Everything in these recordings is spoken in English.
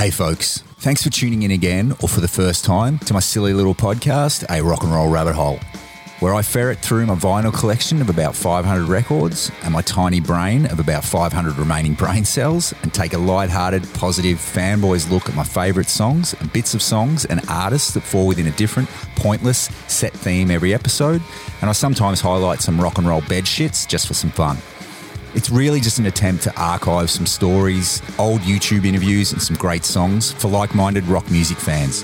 Hey, folks. Thanks for tuning in again, or for the first time, to my silly little podcast, A Rock and Roll Rabbit Hole, where I ferret through my vinyl collection of about 500 records and my tiny brain of about 500 remaining brain cells and take a light-hearted, positive, fanboys look at my favourite songs and bits of songs and artists that fall within a different, pointless, set theme every episode. And I sometimes highlight some rock and roll bed shits just for some fun. It's really just an attempt to archive some stories, old YouTube interviews, and some great songs for like minded rock music fans.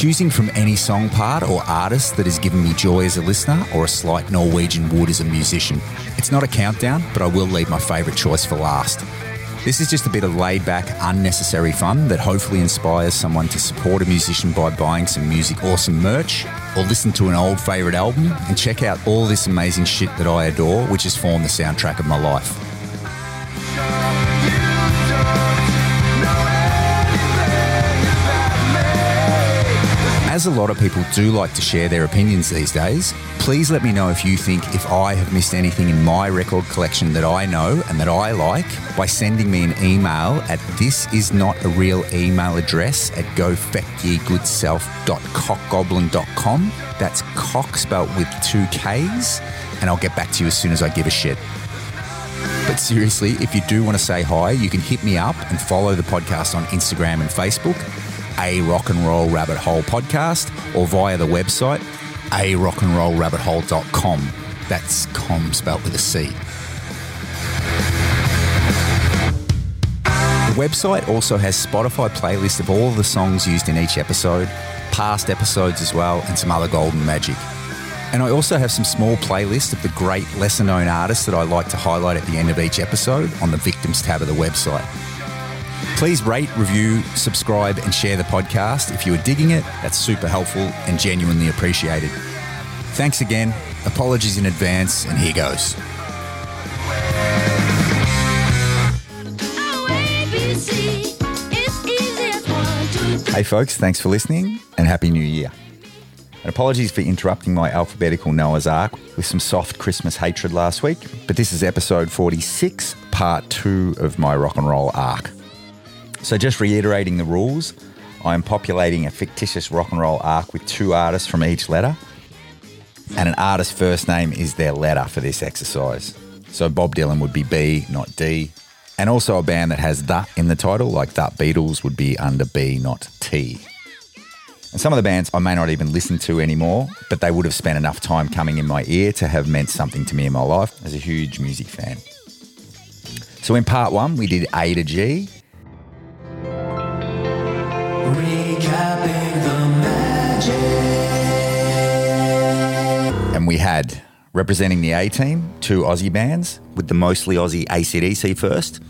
Choosing from any song part or artist that has given me joy as a listener or a slight Norwegian wood as a musician. It's not a countdown, but I will leave my favourite choice for last. This is just a bit of laid back, unnecessary fun that hopefully inspires someone to support a musician by buying some music or some merch or listen to an old favourite album and check out all this amazing shit that I adore, which has formed the soundtrack of my life. A lot of people do like to share their opinions these days, please let me know if you think if I have missed anything in my record collection that I know and that I like by sending me an email at this is not a real email address at gofeckyegoodself.cockgoblin.com. That's cock spelt with two K's, and I'll get back to you as soon as I give a shit. But seriously, if you do want to say hi, you can hit me up and follow the podcast on Instagram and Facebook, a rock and roll rabbit hole podcast, or via the website, a rock and roll rabbit hole.com. That's com spelt with a C. The website also has Spotify playlists of all the songs used in each episode, past episodes as well, and some other golden magic. And I also have some small playlists of the great lesser known artists that I like to highlight at the end of each episode on the Victims tab of the website. Please rate, review, subscribe, and share the podcast. If you are digging it, that's super helpful and genuinely appreciated. Thanks again. Apologies in advance, and here goes. Hey, folks, thanks for listening and Happy New Year. And apologies for interrupting my alphabetical Noah's Ark with some soft Christmas hatred last week, but this is episode 46, part two of my rock and roll Ark. So, just reiterating the rules, I am populating a fictitious rock and roll Ark with two artists from each letter, and an artist's first name is their letter for this exercise. So, Bob Dylan would be B, not D, and also a band that has the in the title, like That Beatles would be under B, not T. And some of the bands I may not even listen to anymore, but they would have spent enough time coming in my ear to have meant something to me in my life as a huge music fan. So in part one, we did A to G. And we had representing the A team, two Aussie bands with the mostly Aussie ACDC first.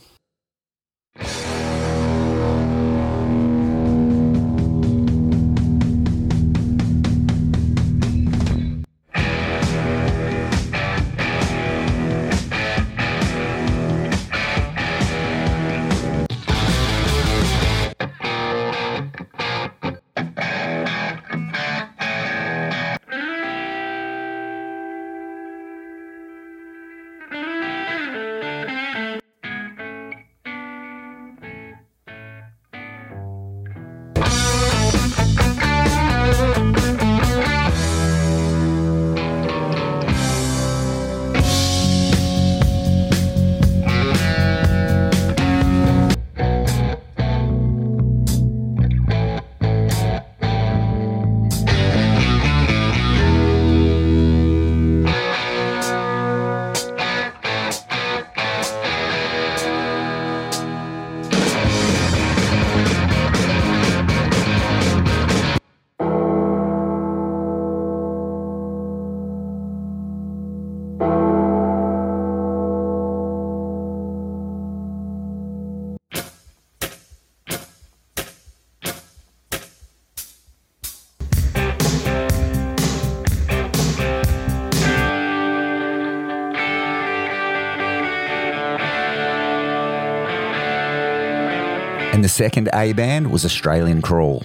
Second A band was Australian Crawl.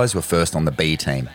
guys were first on the B team.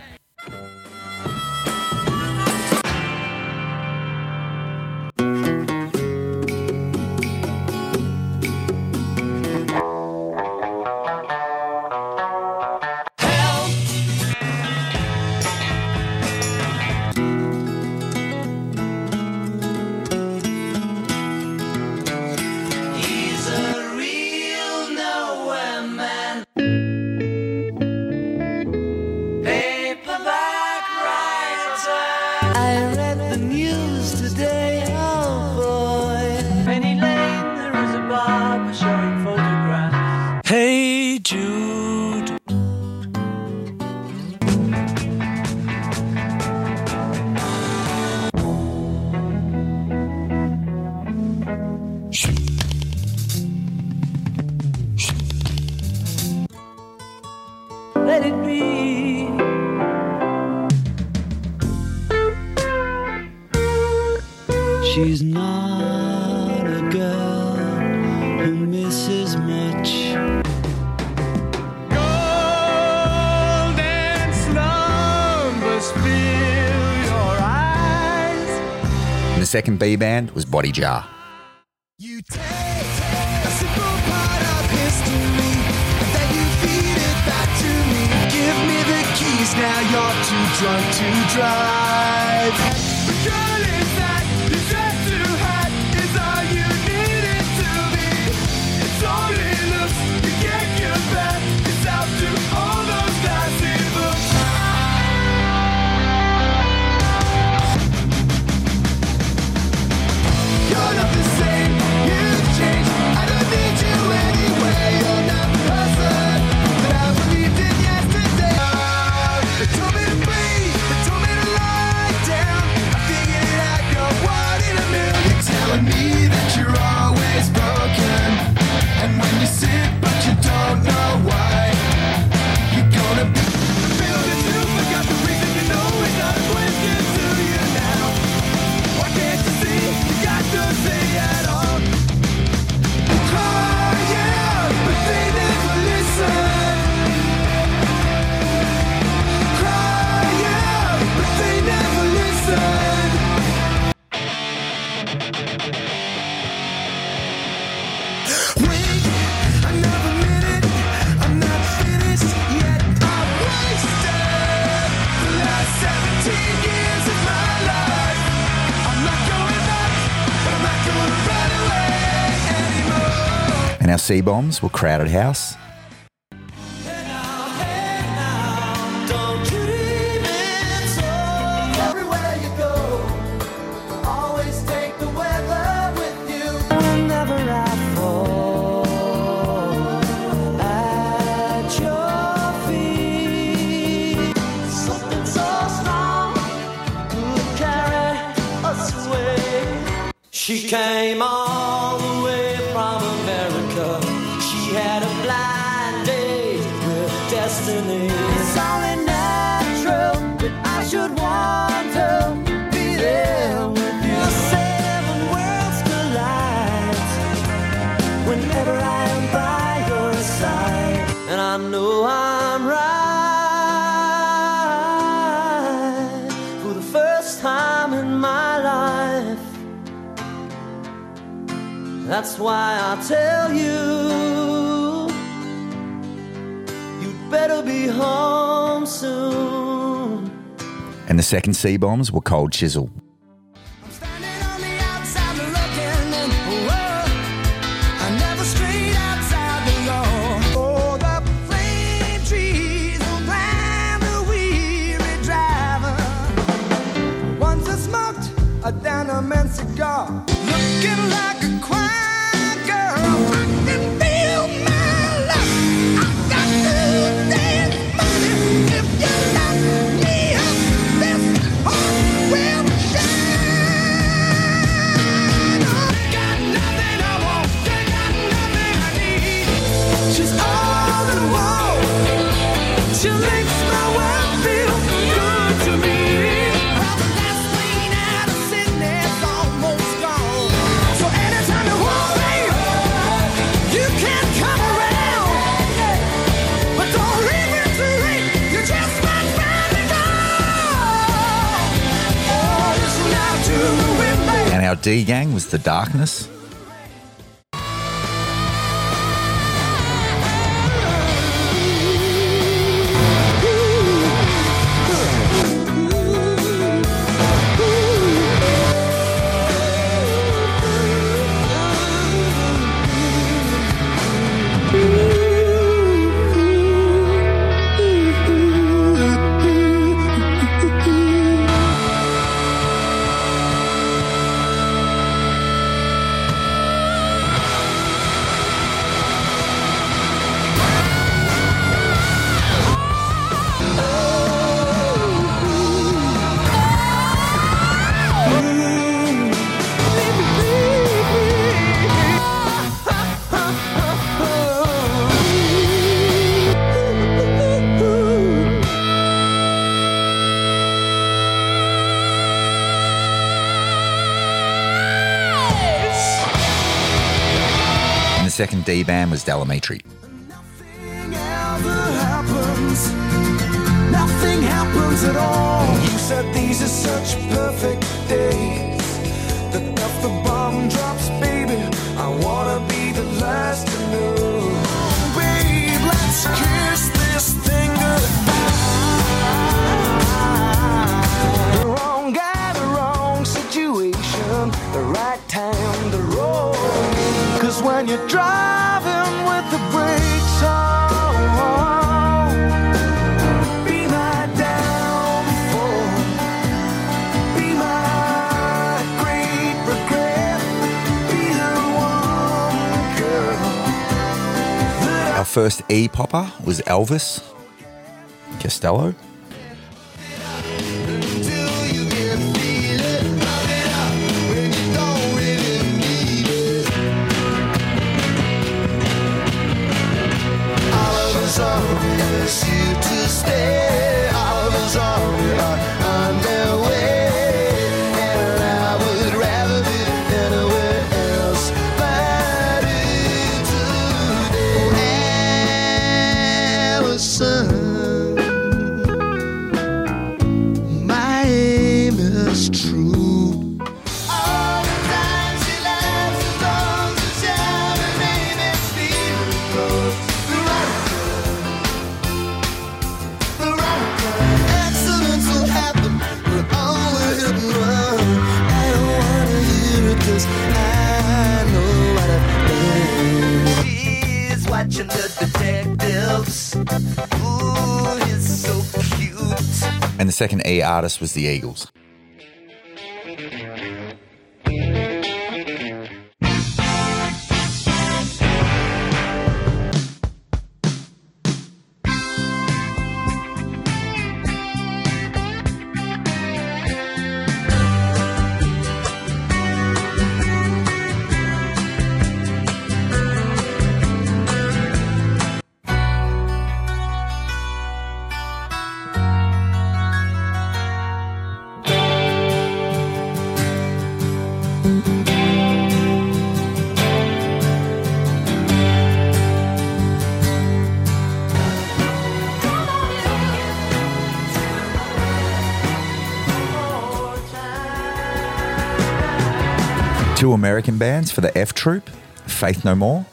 second B band was Body Jar. C bombs were Crowded House, That's why I tell you, you'd better be home soon. And the second C bombs were Cold Chisel. was the darkness? band was Del Amitri. first E popper was Elvis Costello. and the second E artist was the Eagles. bands for the F Troop, Faith No More,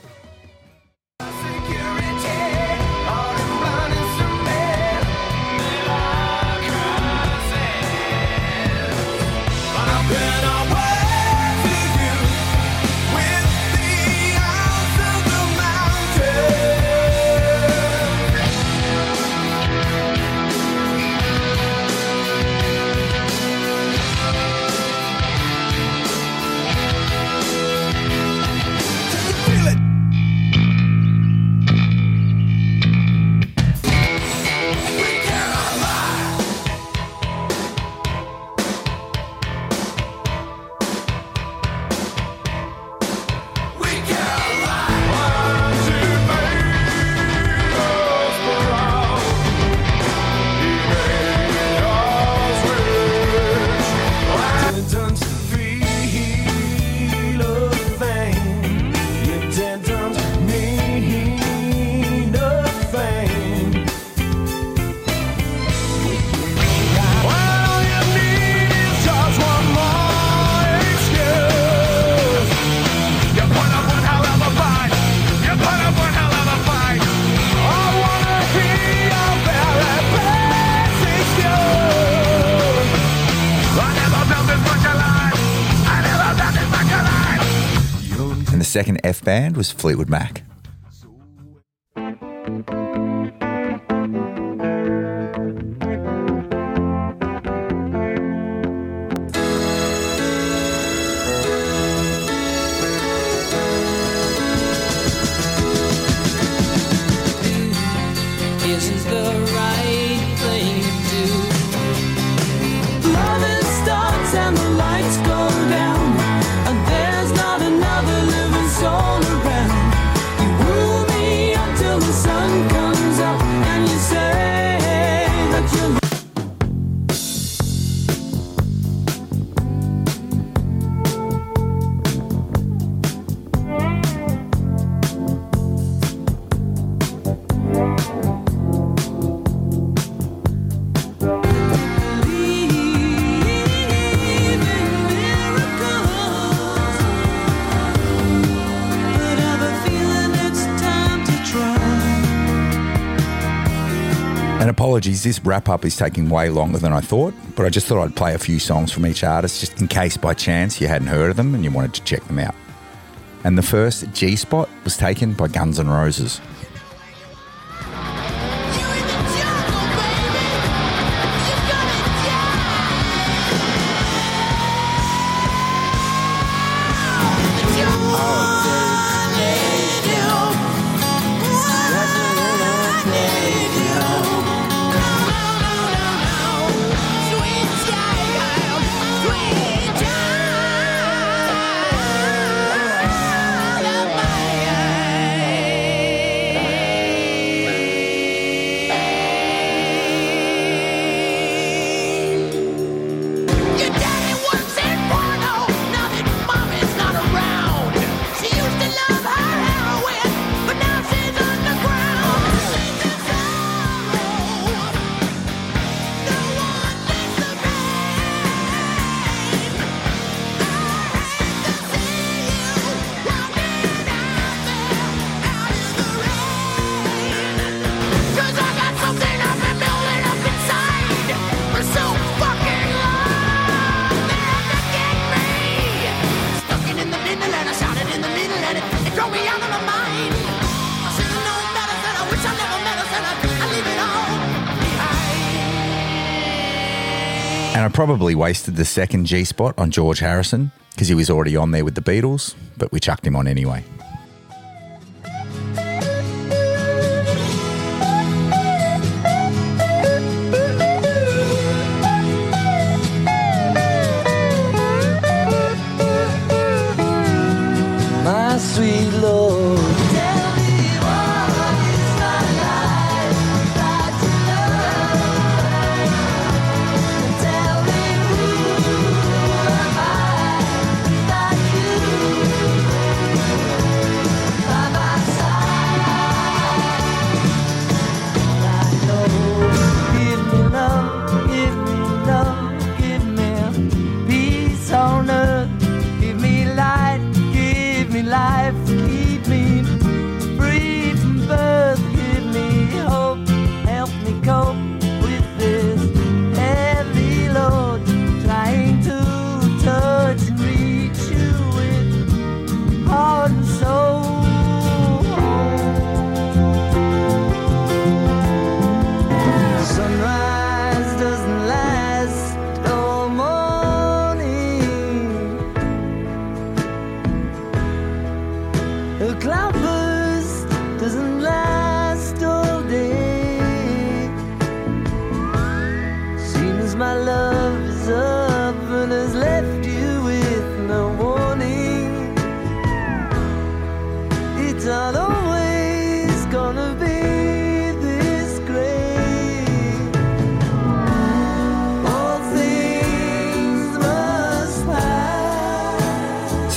second F band was Fleetwood Mac. This wrap up is taking way longer than I thought, but I just thought I'd play a few songs from each artist just in case by chance you hadn't heard of them and you wanted to check them out. And the first G spot was taken by Guns N' Roses. Wasted the second G spot on George Harrison because he was already on there with the Beatles, but we chucked him on anyway.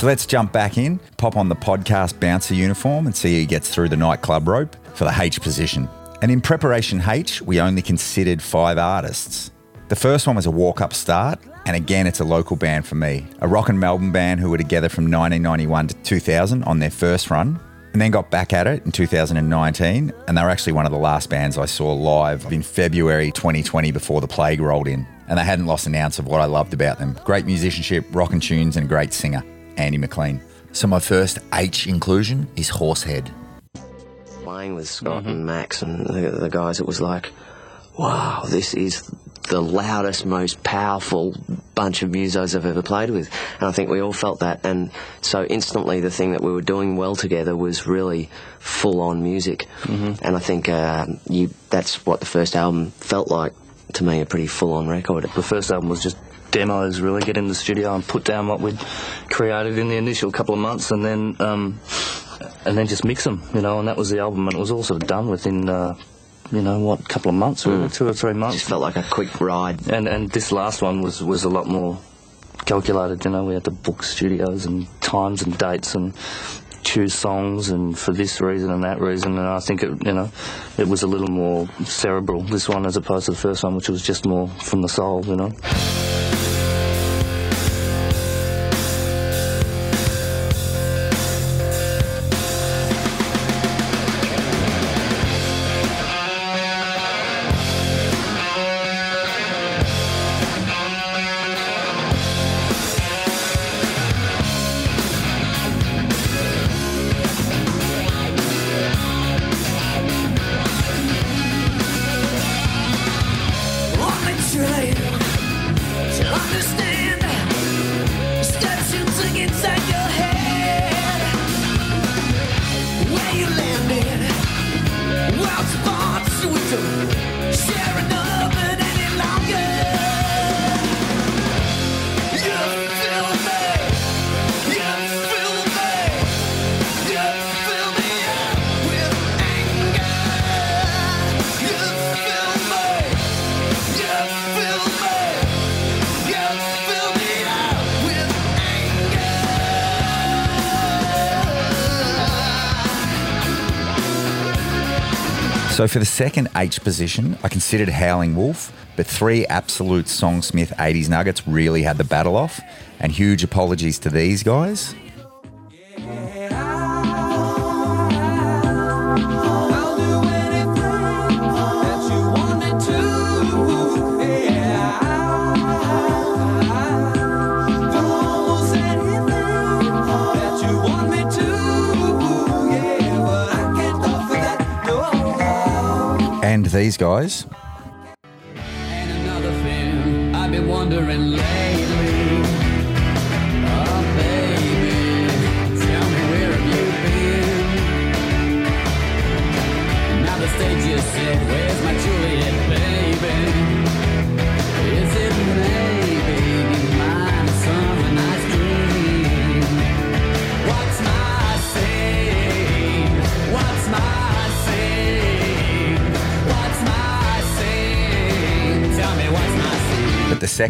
So let's jump back in, pop on the podcast bouncer uniform, and see who gets through the nightclub rope for the H position. And in preparation H, we only considered five artists. The first one was a walk up start, and again, it's a local band for me. A rock and Melbourne band who were together from 1991 to 2000 on their first run, and then got back at it in 2019. And they were actually one of the last bands I saw live in February 2020 before the plague rolled in. And they hadn't lost an ounce of what I loved about them great musicianship, rockin' tunes, and a great singer, Andy McLean. So my first H inclusion is Horsehead. playing with Scott and Max and the, the guys, it was like, wow, this is the loudest, most powerful bunch of musos I've ever played with. And I think we all felt that. And so instantly, the thing that we were doing well together was really full on music. And I think uh, you, that's what the first album felt like to me a pretty full on record. The first album was just demos, really. Get in the studio and put down what we'd created in the initial couple of months, and then um, and then just mix them, you know. And that was the album, and it was all sort of done within, uh, you know, what couple of months, really, two or three months. Just felt like a quick ride. And and this last one was was a lot more calculated. You know, we had to book studios and times and dates and choose songs and for this reason and that reason. And I think it, you know, it was a little more cerebral this one as opposed to the first one, which was just more from the soul. You know. So for the second H position, I considered Howlin' Wolf, but three absolute Songsmith 80s nuggets really had the battle off, and huge apologies to these guys. Guys,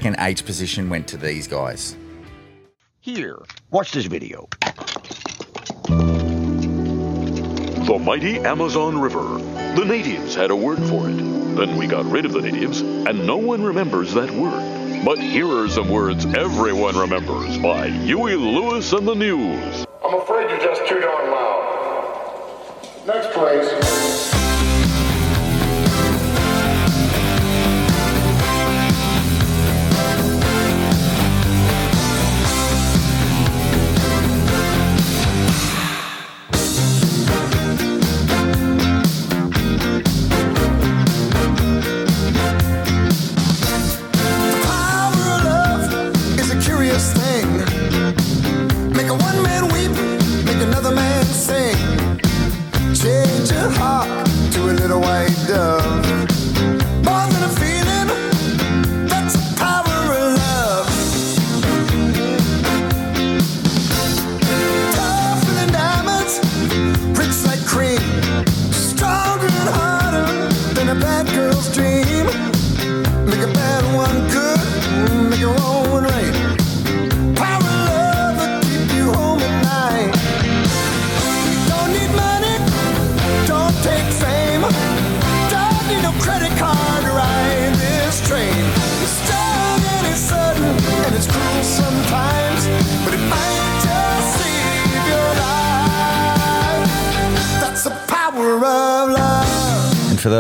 scene? but second H position went to these guys. Here, watch this video. The mighty Amazon River. The natives had a word for it. Then we got rid of the natives, and no one remembers that word. But here are some words everyone remembers by Huey Lewis and the News. I'm afraid you're just too darn loud. Next, please.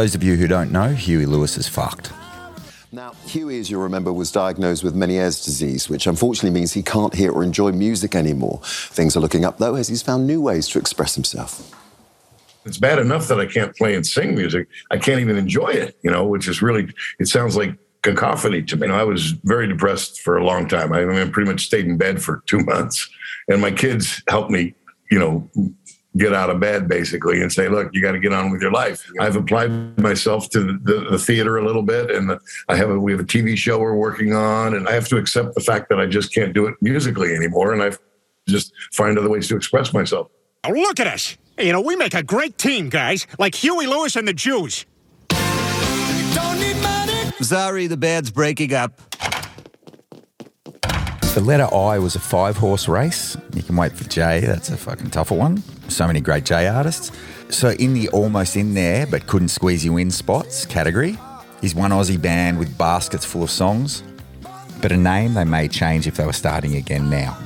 Those of you who don't know, Huey Lewis is fucked. Now, Huey, as you remember, was diagnosed with Meniere's disease, which unfortunately means he can't hear or enjoy music anymore. Things are looking up, though, as he's found new ways to express himself. It's bad enough that I can't play and sing music. I can't even enjoy it, you know, which is really, it sounds like cacophony to me. You know, I was very depressed for a long time. I, mean, I pretty much stayed in bed for two months. And my kids helped me, you know, get out of bed basically and say, look, you got to get on with your life. I've applied myself to the, the, the theater a little bit and I have a, we have a TV show we're working on and I have to accept the fact that I just can't do it musically anymore. And I've just find other ways to express myself. Oh, look at us. You know, we make a great team, guys, like Huey Lewis and the Jews. Sorry, the band's breaking up. The letter I was a five horse race. You can wait for J, that's a fucking tougher one. So many great J artists. So, in the almost in there but couldn't squeeze you in spots category is one Aussie band with baskets full of songs, but a name they may change if they were starting again now.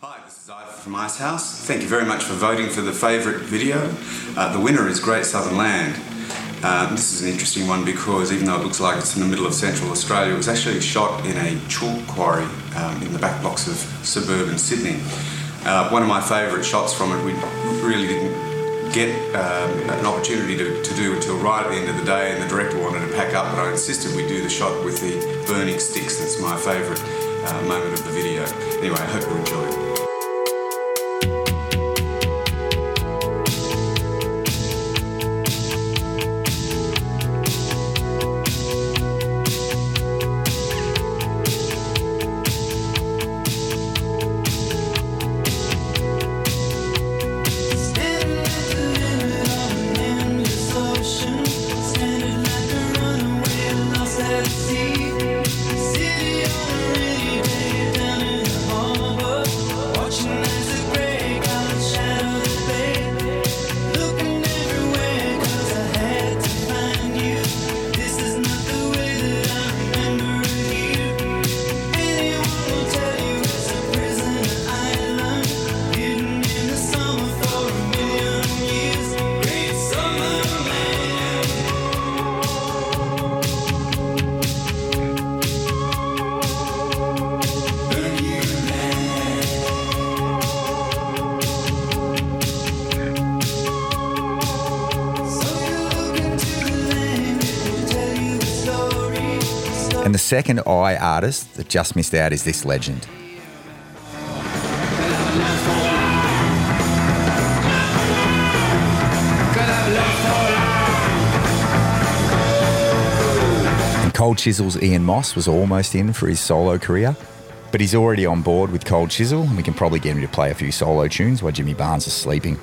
Hi, this is Ivan From Icehouse. Thank you very much for voting for the favourite video. Uh, the winner is Great Southern Land. Uh, this is an interesting one because even though it looks like it's in the middle of central Australia, it was actually shot in a chalk quarry um, in the back blocks of suburban Sydney. Uh, one of my favourite shots from it, we really didn't get um, an opportunity to, to do until right at the end of the day, and the director wanted to pack up, but I insisted we do the shot with the burning sticks. That's my favourite uh, moment of the video. Anyway, I hope you enjoy it. Second I artist that just missed out is this legend. And Cold Chisel's Ian Moss was almost in for his solo career, but he's already on board with Cold Chisel, and we can probably get him to play a few solo tunes while Jimmy Barnes is sleeping.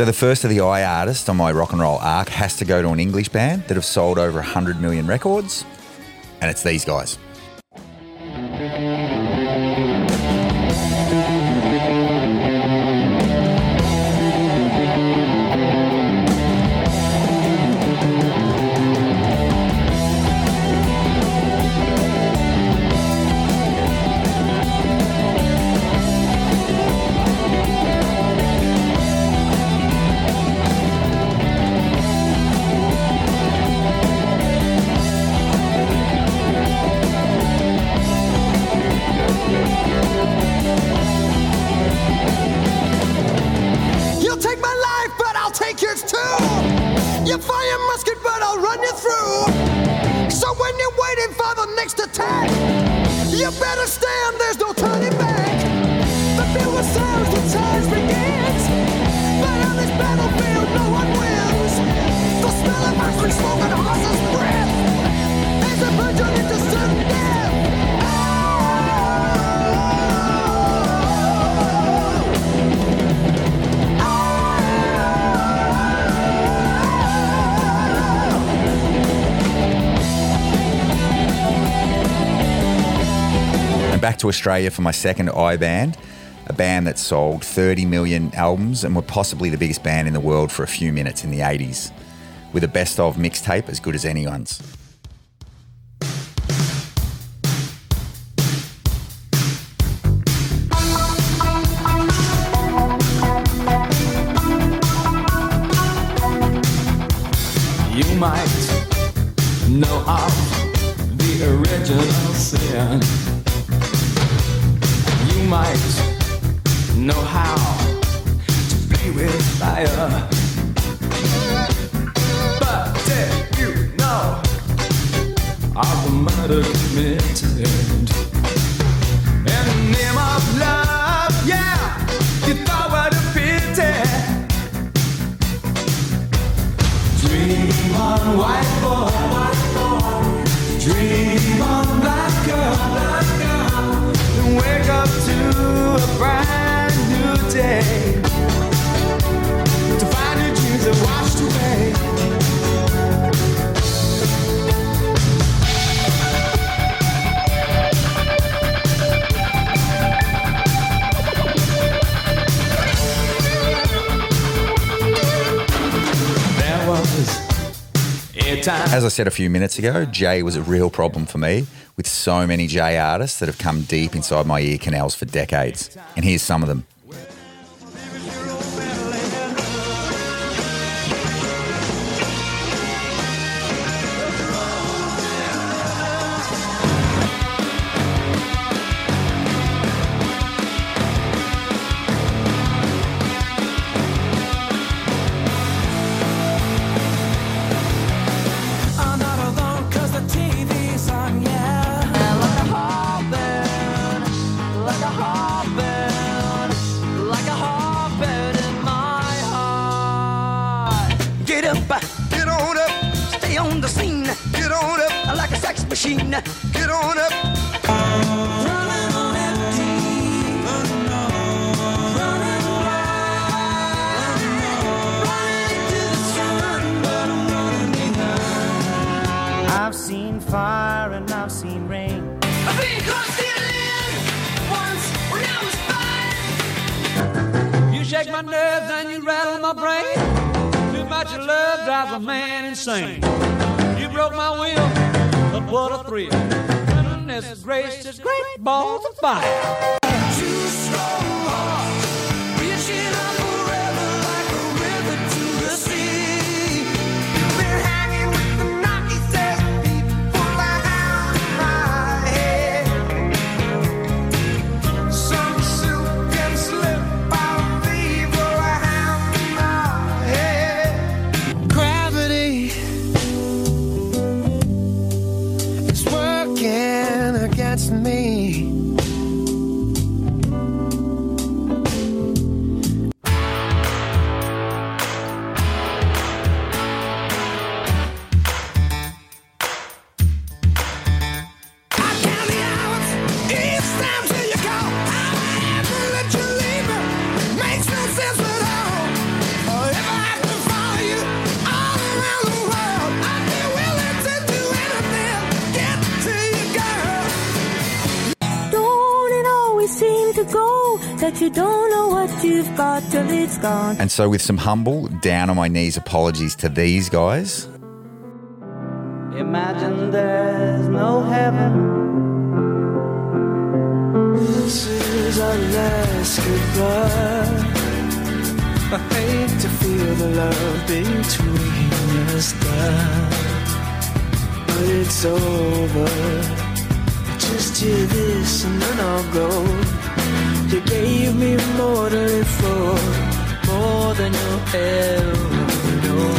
So the first of the I artists on my rock and roll Ark has to go to an English band that have sold over 100 million records, and it's these guys. Australia for my second I band, a band that sold 30 million albums and were possibly the biggest band in the world for a few minutes in the 80s, with a best of mixtape as good as anyone's. You might know of the original sin. Might know how to play with fire. But did you know of the murder committed? In the name of love, yeah, you thought what a pity. Dream on, white boy. As I said a few minutes ago, Jay was a real problem for me, with so many Jay artists that have come deep inside my ear canals for decades. And here's some of them. That you don't know what you've got till it's gone? And so, with some humble, down on my knees apologies to these guys, Imagine there's no heaven. This is our last goodbye. I hate to feel the love between us die. But it's over. Just hear this and then I'll go. You gave me more to live for, more than you'll ever know.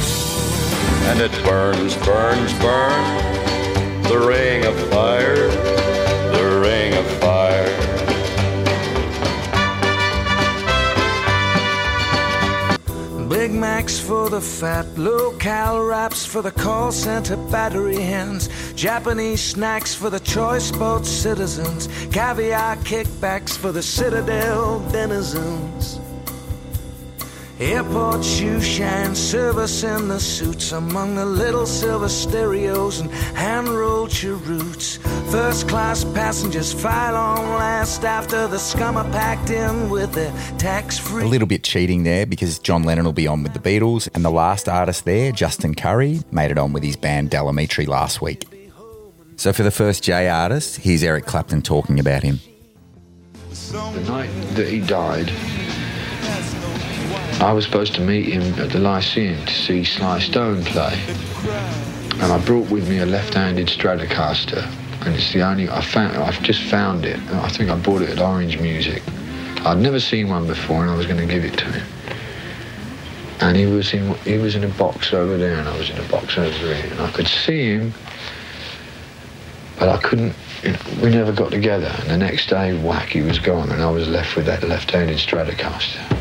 and it burns, burns, burns. The ring of fire, the ring of fire. Big Macs for the fat, low-cal wraps for the call center battery hands, Japanese snacks for the choice boat citizens, caviar kickbacks for the citadel denizens. Airport shoe shine, service in the suits among the little silver stereos and hand rolled cheroots. First class passengers file on last after the scum are packed in with their tax free. A little bit cheating there because John Lennon will be on with the Beatles, and the last artist there, Justin Currie, made it on with his band Del Amitri last week. So for the first J artist, here's Eric Clapton talking about him. The night that he died, I was supposed to meet him at the Lyceum to see Sly Stone play. And I brought with me a left-handed Stratocaster. And it's the only, I found, I've just found it. I think I bought it at Orange Music. I'd never seen one before and I was going to give it to him. And he was in, he was in a box over there and I was in a box over here. And I could see him, but I couldn't, you know, we never got together. And the next day, whack, he was gone and I was left with that left-handed Stratocaster.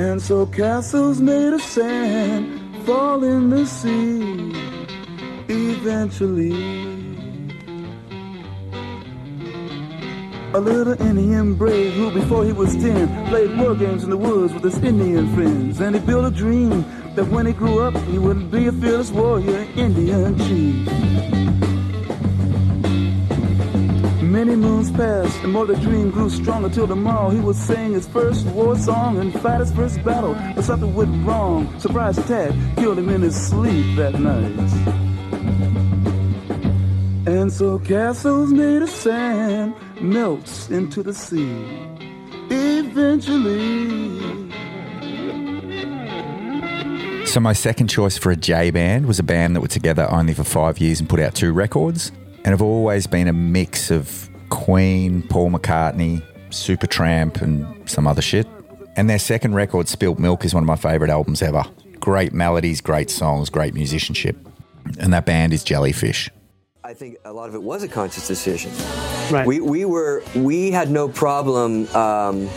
And so castles made of sand fall in the sea eventually. A little Indian brave who, before he was ten, played war games in the woods with his Indian friends. And he built a dream that when he grew up, he would be a fearless warrior, Indian chief. Many moons passed, and more the dream grew strong until tomorrow he would sing his first war song and fight his first battle. But something went wrong. Surprise attack killed him in his sleep that night. And so castles made of sand melts into the sea. Eventually. So my second choice for a J band was a band that were together only for five years and put out two records, and have always been a mix of Queen, Paul McCartney, Supertramp, and some other shit. And their second record, Spilt Milk, is one of my favourite albums ever. Great melodies, great songs, great musicianship. And that band is Jellyfish. I think a lot of it was a conscious decision. Right. We, we were we had no problem, um,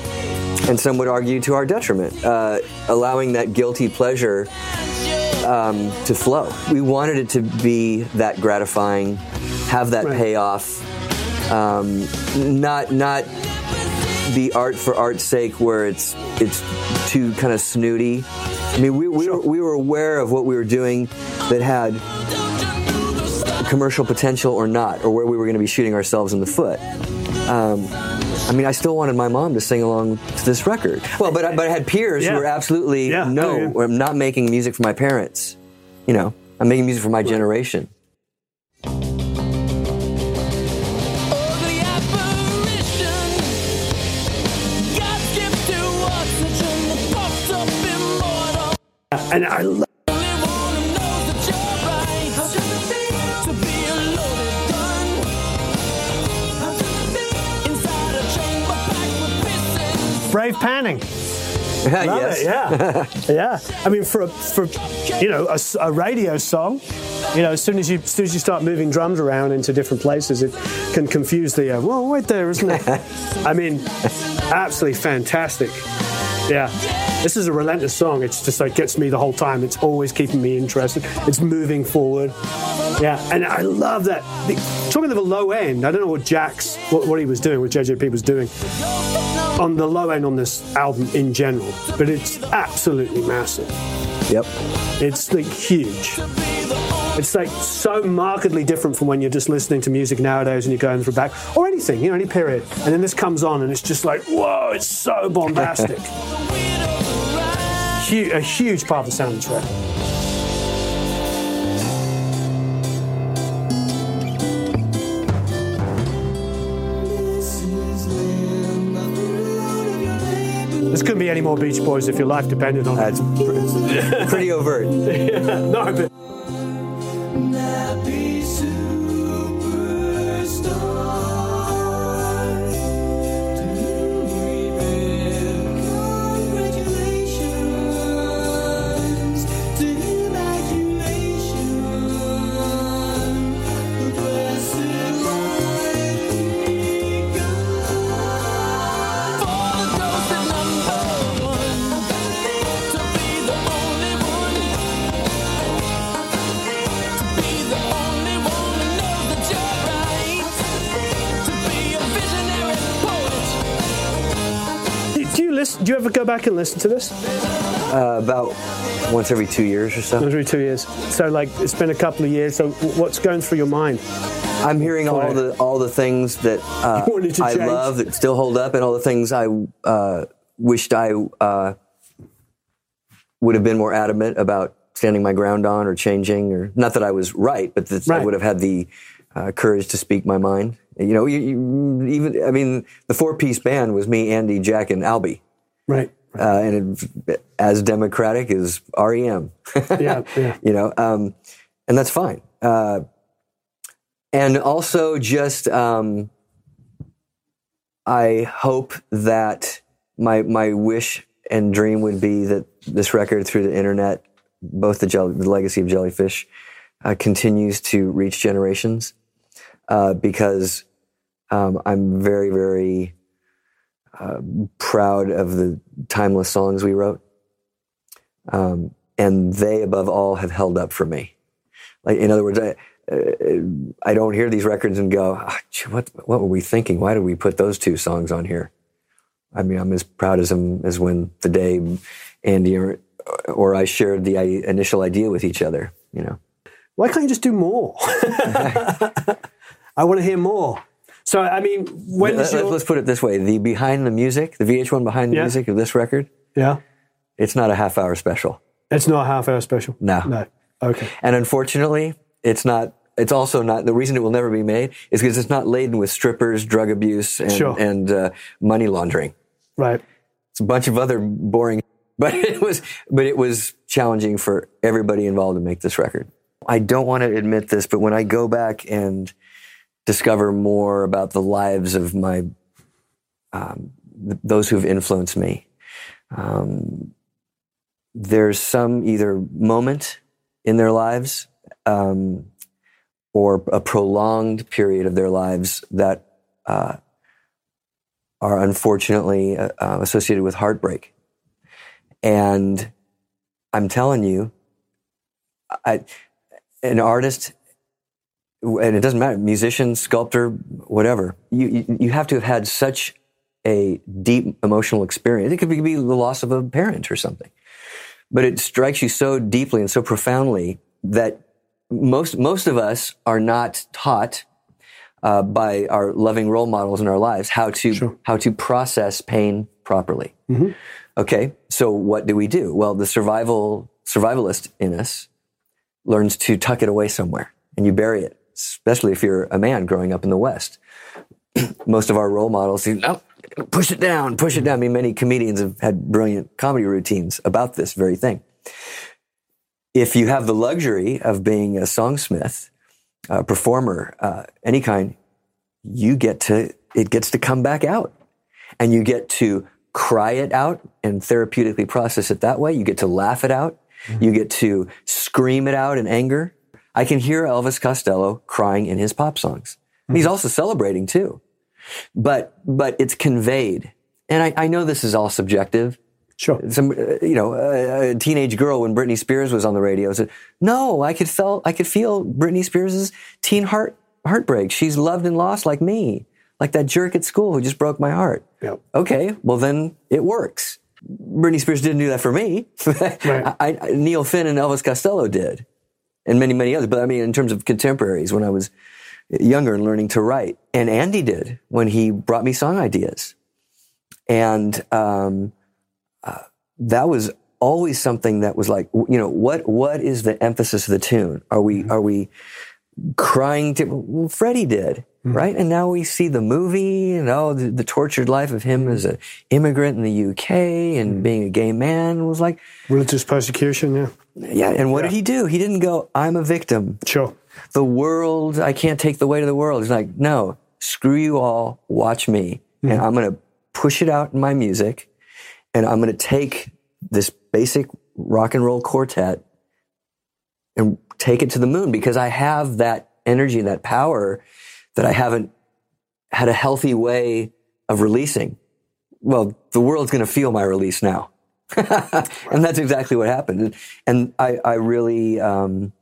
and some would argue to our detriment, uh, allowing that guilty pleasure um, to flow. We wanted it to be that gratifying, have that payoff, um, not not be art for art's sake, where it's it's too kind of snooty. I mean, we we, were, we were aware of what we were doing that had commercial potential or not, or where we were going to be shooting ourselves in the foot. Um, I mean, I still wanted my mom to sing along to this record. Well, but I, but I had peers Yeah. who were absolutely Yeah. no, Oh, yeah. I'm not making music for my parents. You know, I'm making music for my generation. And I love. Brave panning. Love Yes. it, yeah, yeah. I mean, for a, for you know a, s- a radio song, you know, as soon as you as soon as you start moving drums around into different places, it can confuse the uh, well, wait there, isn't it? I mean, absolutely fantastic. Yeah, this is a relentless song. It's just like gets me the whole time. It's always keeping me interested. It's moving forward. Yeah, and I love that. The, talking of the low end, I don't know what Jack's what, what he was doing, what JJP was doing on the low end on this album in general, but it's absolutely massive. Yep. It's like huge. It's like so markedly different from when you're just listening to music nowadays and you're going through back or anything, you know, any period. And then this comes on and it's just like, whoa, it's so bombastic. Hu- a huge part of the soundtrack. This couldn't be any more Beach Boys if your life depended on it. That's pretty overt. no, but do you ever go back and listen to this? Uh, about once every two years or so. Once every two years. So like it's been a couple of years. So what's going through your mind? I'm hearing all the all the things that uh, You wanted to I love that still hold up, and all the things I uh, wished I uh, would have been more adamant about standing my ground on or changing, or not that I was right, but that I would have had the uh, courage to speak my mind. You know, you, you, even I mean, the four piece band was me, Andy, Jack, and Albhy. Right. Uh, and it, as democratic as REM. Yeah, yeah. you know, um, and that's fine. Uh, and also, just um, I hope that my my wish and dream would be that this record through the internet, both the, Jell- the legacy of Jellyfish, uh, continues to reach generations uh, because um, I'm very very uh, proud of the timeless songs we wrote. Um, and they, above all, have held up for me. Like, in other words, I, uh, I don't hear these records and go, "Ah, gee, what, what were we thinking? Why did we put those two songs on here? I mean, I'm as proud as, I'm, as when the day Andy or, or I shared the i- initial idea with each other, you know. Why can't you just do more? I want to hear more. So I mean, when Let, your us put it this way: the behind the music, the VH1 behind the Yeah. music of this record, yeah? it's not a half hour special. It's not a half hour special. No. No. Okay. And unfortunately, it's not. It's also not. The reason it will never be made is because it's not laden with strippers, drug abuse, and, Sure. and uh, money laundering. Right. It's a bunch of other boring. But it was. But it was challenging for everybody involved to make this record. I don't want to admit this, but when I go back and discover more about the lives of my um, th- those who've influenced me, um, there's some either moment in their lives um, or a prolonged period of their lives that uh, are unfortunately uh, uh, associated with heartbreak. And I'm telling you, I, an artist, and it doesn't matter, musician, sculptor, whatever, you, you, you have to have had such a deep emotional experience. It could be, be the loss of a parent or something but it strikes you so deeply and so profoundly that most most of us are not taught uh, by our loving role models in our lives how to how to process pain properly. Okay, so what do we do? Well, the survival survivalist in us learns to tuck it away somewhere, and you bury it. Especially if you're a man growing up in the West, most of our role models say, "No, push it down, push it down." I mean, many comedians have had brilliant comedy routines about this very thing. If you have the luxury of being a songsmith, a performer, uh, any kind, you get to it gets to come back out, and you get to cry it out and therapeutically process it that way. You get to laugh it out. You get to scream it out in anger. I can hear Elvis Costello crying in his pop songs. And He's also celebrating too but but it's conveyed. And I, I know this is all subjective. Sure. Some uh, you know a, a teenage girl when Britney Spears was on the radio said, "No, I could feel I could feel Britney Spears' teen heart heartbreak. She's loved and lost like me, like that jerk at school who just broke my heart." Yep. Okay, well then it works. Britney Spears didn't do that for me. I, I, Neil Finn and Elvis Costello did, and many many others. But I mean, in terms of contemporaries, when I was younger and learning to write. And Andy did when he brought me song ideas. And um, uh, that was always something that was like, you know, what what is the emphasis of the tune? Are we are we crying to? Well, Freddie did. Right, and now we see the movie, and oh, the, the tortured life of him as an immigrant in the UK and being a gay man was like religious persecution. Yeah. Yeah, and what did he do? He didn't go, I'm a victim. Sure. The world, I can't take the weight of the world. He's like, no, screw you all, watch me. And mm-hmm. I'm going to push it out in my music. And I'm going to take this basic rock and roll quartet and take it to the moon because I have that energy, and that power that I haven't had a healthy way of releasing. Well, the world's going to feel my release now. and that's exactly what happened. And I, I really um,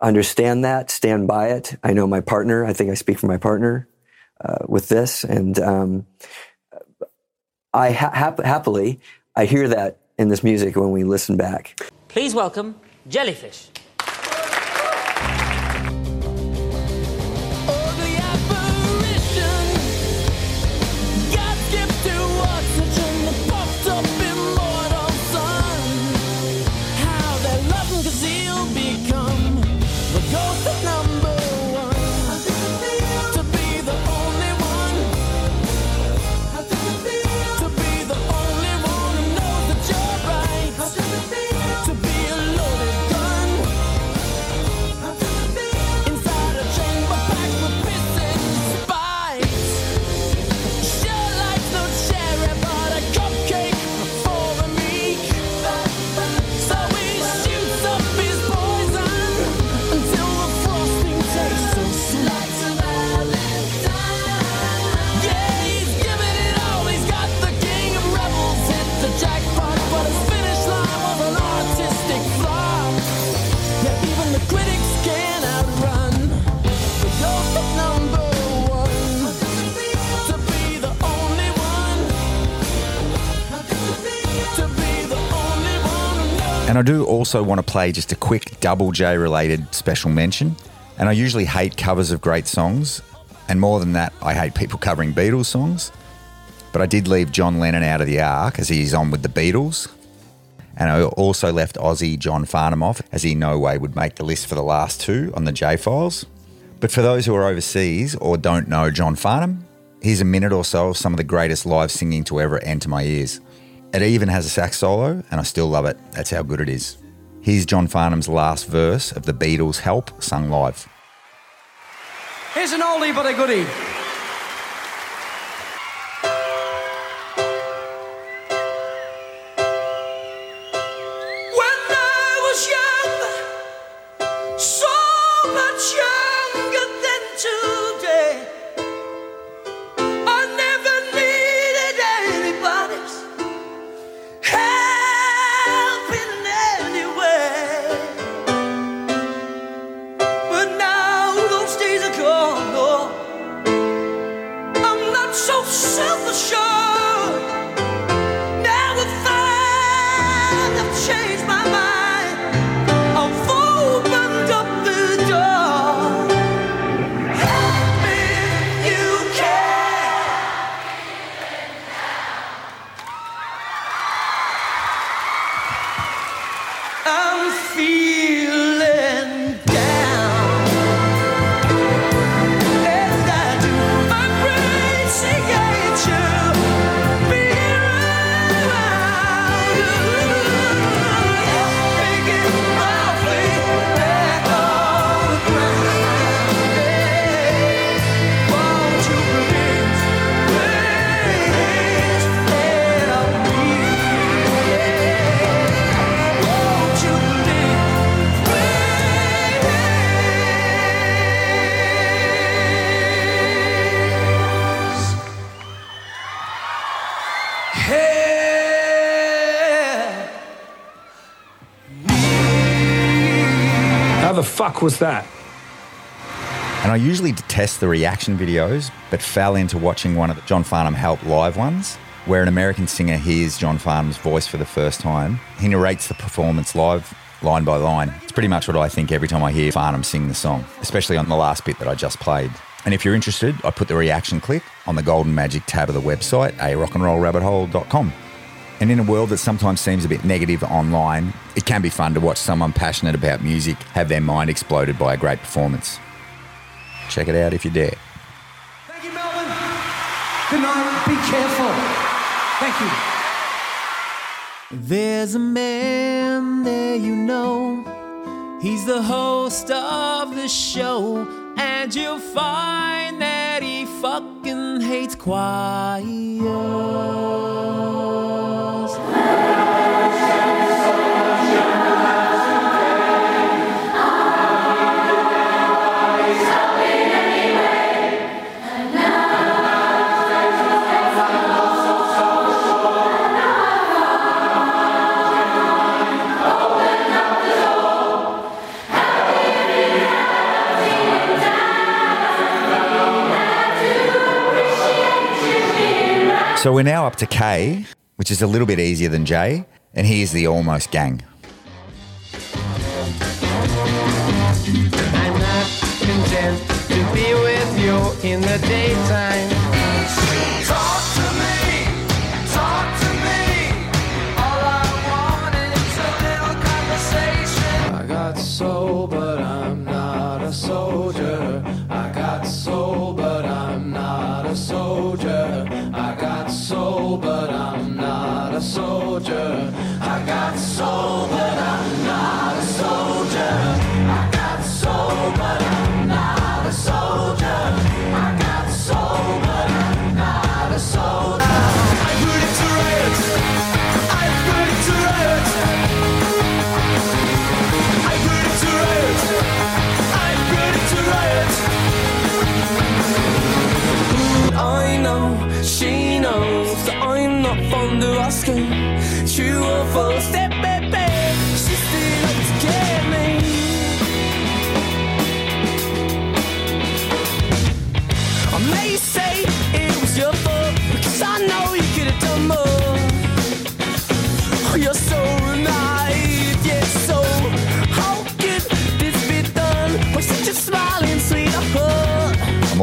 understand that, stand by it. I know my partner. I think I speak for my partner uh, with this, and um, I ha- hap- happily I hear that in this music when we listen back. Please welcome Jellyfish. Also want to play just a quick Double J related special mention. And I usually hate covers of great songs. And more than that, I hate people covering Beatles songs. But I did leave John Lennon out of the Ark as he's on with the Beatles. And I also left Aussie John Farnham off as he no way would make the list for the last two on the J Files. But for those who are overseas or don't know John Farnham, here's a minute or so of some of the greatest live singing to ever enter my ears. It even has a sax solo, and I still love it. That's how good it is. Here's John Farnham's last verse of the Beatles' Help sung live. Here's an oldie but a goodie. Fuck was that? And I usually detest the reaction videos, but fell into watching one of the John Farnham Help live ones, where an American singer hears John Farnham's voice for the first time. He narrates the performance live, line by line. It's pretty much what I think every time I hear Farnham sing the song, especially on the last bit that I just played. And if you're interested, I put the reaction clip on the Golden Magic tab of the website, a rockandrollrabbithole.com. And in a world that sometimes seems a bit negative online, it can be fun to watch someone passionate about music have their mind exploded by a great performance. Check it out if you dare. Thank you, Melbourne. Good night. Be careful. Thank you. There's a man there you know. He's the host of the show. And you'll find that he fucking hates choirs. So we're now up to K, which is a little bit easier than J, and here's the almost gang. I'm not content to be with you in the daytime.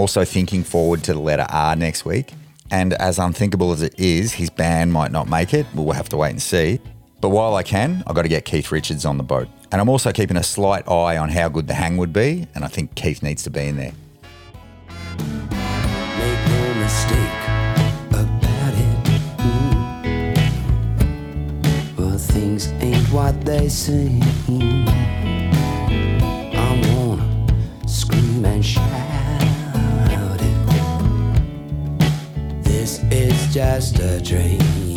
Also thinking forward to the letter R next week. And as unthinkable as it is, his band might not make it. We'll have to wait and see. But while I can, I've got to get Keith Richards on the boat. And I'm also keeping a slight eye on how good the hang would be. And I think Keith needs to be in there. No. Mm. Well, things ain't what they seem. Just a dream.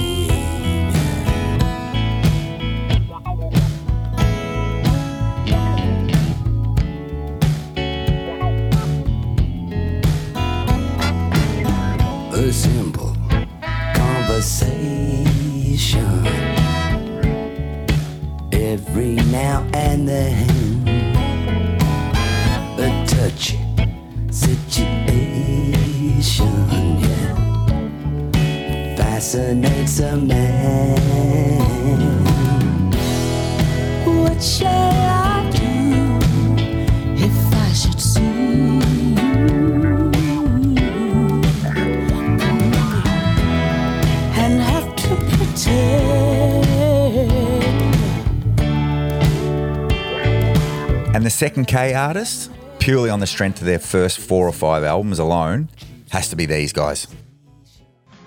And the second K artist, purely on the strength of their first four or five albums alone, has to be these guys.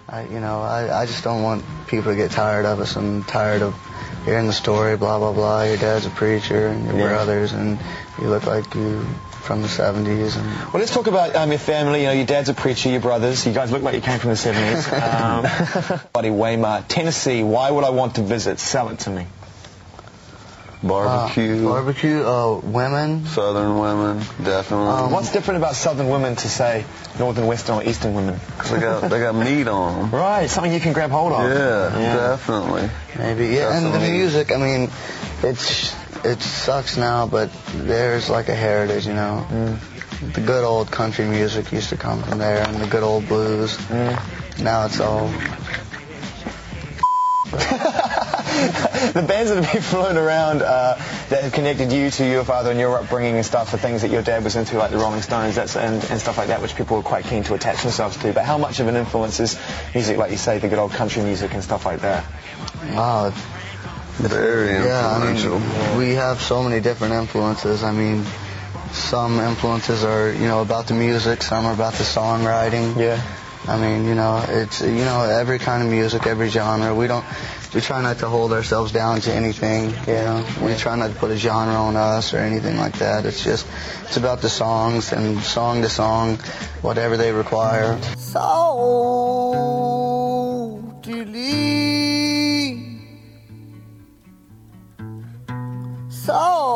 I, you know, I, I just don't want people to get tired of us. I'm tired of hearing the story, blah, blah, blah. Your dad's a preacher and your Yeah. brothers, and you look like you from the 70s. And Well, let's talk about um, your family. You know, your dad's a preacher, your brothers. You guys look like you came from the 70s. Um, buddy Waymar, Tennessee. Why would I want to visit? Sell it to me. Barbecue. barbecue, uh, women. Southern women, definitely. Um, What's different about Southern women to say Northern, Western, or Eastern women? They got- they got meat on them. Right, something you can grab hold of. Yeah, definitely. Maybe, yeah. And the music, I mean, it's it sucks now, but there's like a heritage, you know. Mm. The good old country music used to come from there, and the good old blues. Mm. Now it's all the bands that have been flown around uh, that have connected you to your father and your upbringing and stuff, the things that your dad was into, like the Rolling Stones that's, and, and stuff like that, which people were quite keen to attach themselves to. But how much of an influence is music, like you say, the good old country music and stuff like that? Wow. Very yeah, I mean, we have so many different influences. I mean, some influences are, you know, about the music, some are about the songwriting. Yeah. I mean, you know, it's, you know, every kind of music, every genre. We don't, we try not to hold ourselves down to anything, you know. We try not to put a genre on us or anything like that. It's just, it's about the songs and song to song, whatever they require. So. So.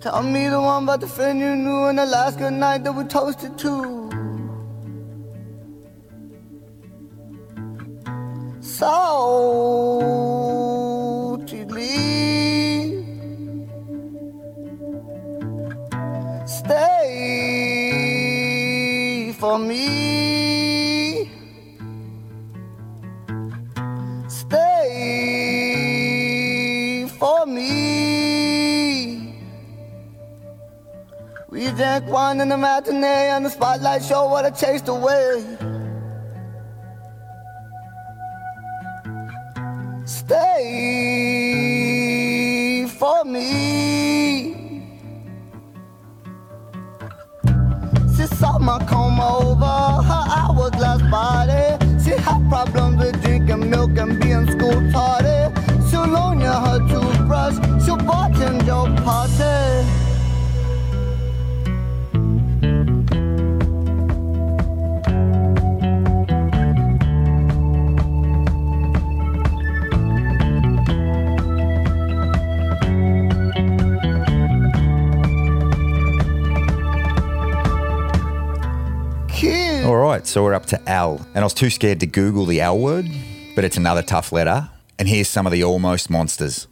Tell me the one about the friend you knew in Alaska night that we toasted to. Delete. Stay for me. Stay for me. We drank wine in the matinee and the spotlight show what it chased away. Body. She had problems with drinking milk and being school tardy. She'll loan you her toothbrush. She'll bartend your party. Right, so we're up to L. And I was too scared to Google the L word, but it's another tough letter. And here's some of the almost monsters.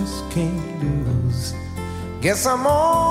Just can't lose. Guess I'm on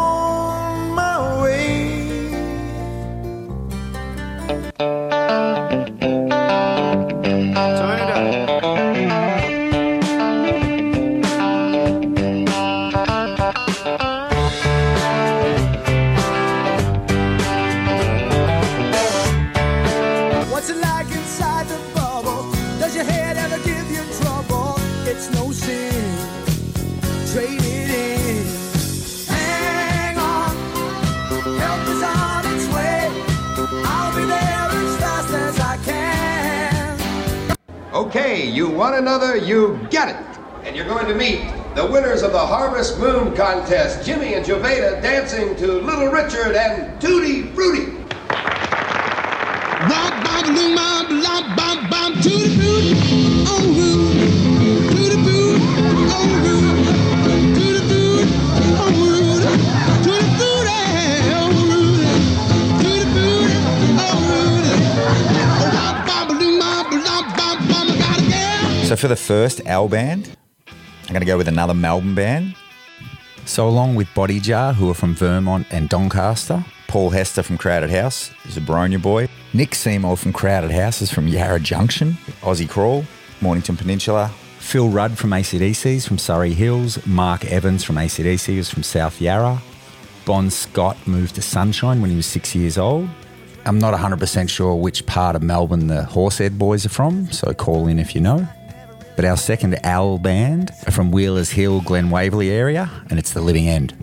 Dancing to Little Richard and Tutti Frutti. So for the first L band, I'm going to go with another Melbourne band. So along with Bodyjar, who are from Vermont and Doncaster, Paul Hester from Crowded House is a Boronia boy. Nick Seymour from Crowded House is from Yarra Junction, Aussie Crawl, Mornington Peninsula. Phil Rudd from ACDC is from Surrey Hills. Mark Evans from ACDC is from South Yarra. Bon Scott moved to Sunshine when he was six years old. I'm not 100% sure which part of Melbourne the Horsehead boys are from, so call in if you know. But our second Owl band are from Wheelers Hill, Glen Waverley area, and it's The Living End.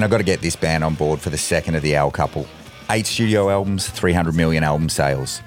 and I've got to get this band on board for the second of the Owl Couple. Eight studio albums, 300 million album sales.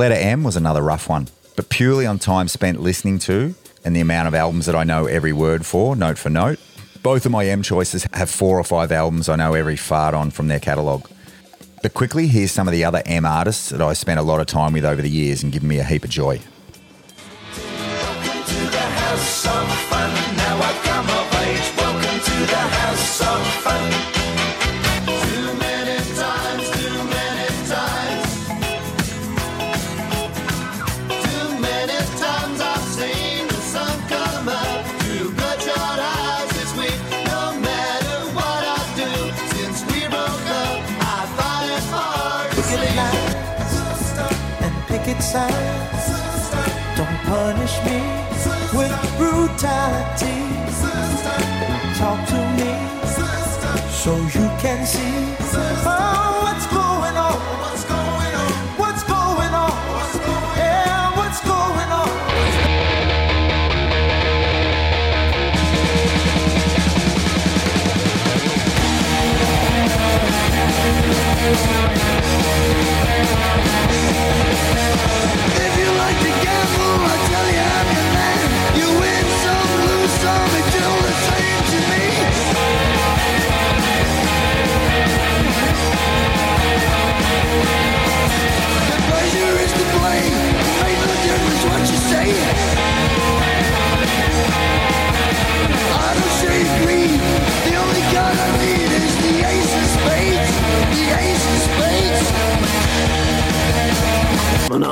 letter M was another rough one, but purely on time spent listening to and the amount of albums that I know every word for, note for note. Both of my M choices have four or five albums I know every fart on from their catalogue. But quickly, here's some of the other M artists that I spent a lot of time with over the years and given me a heap of joy.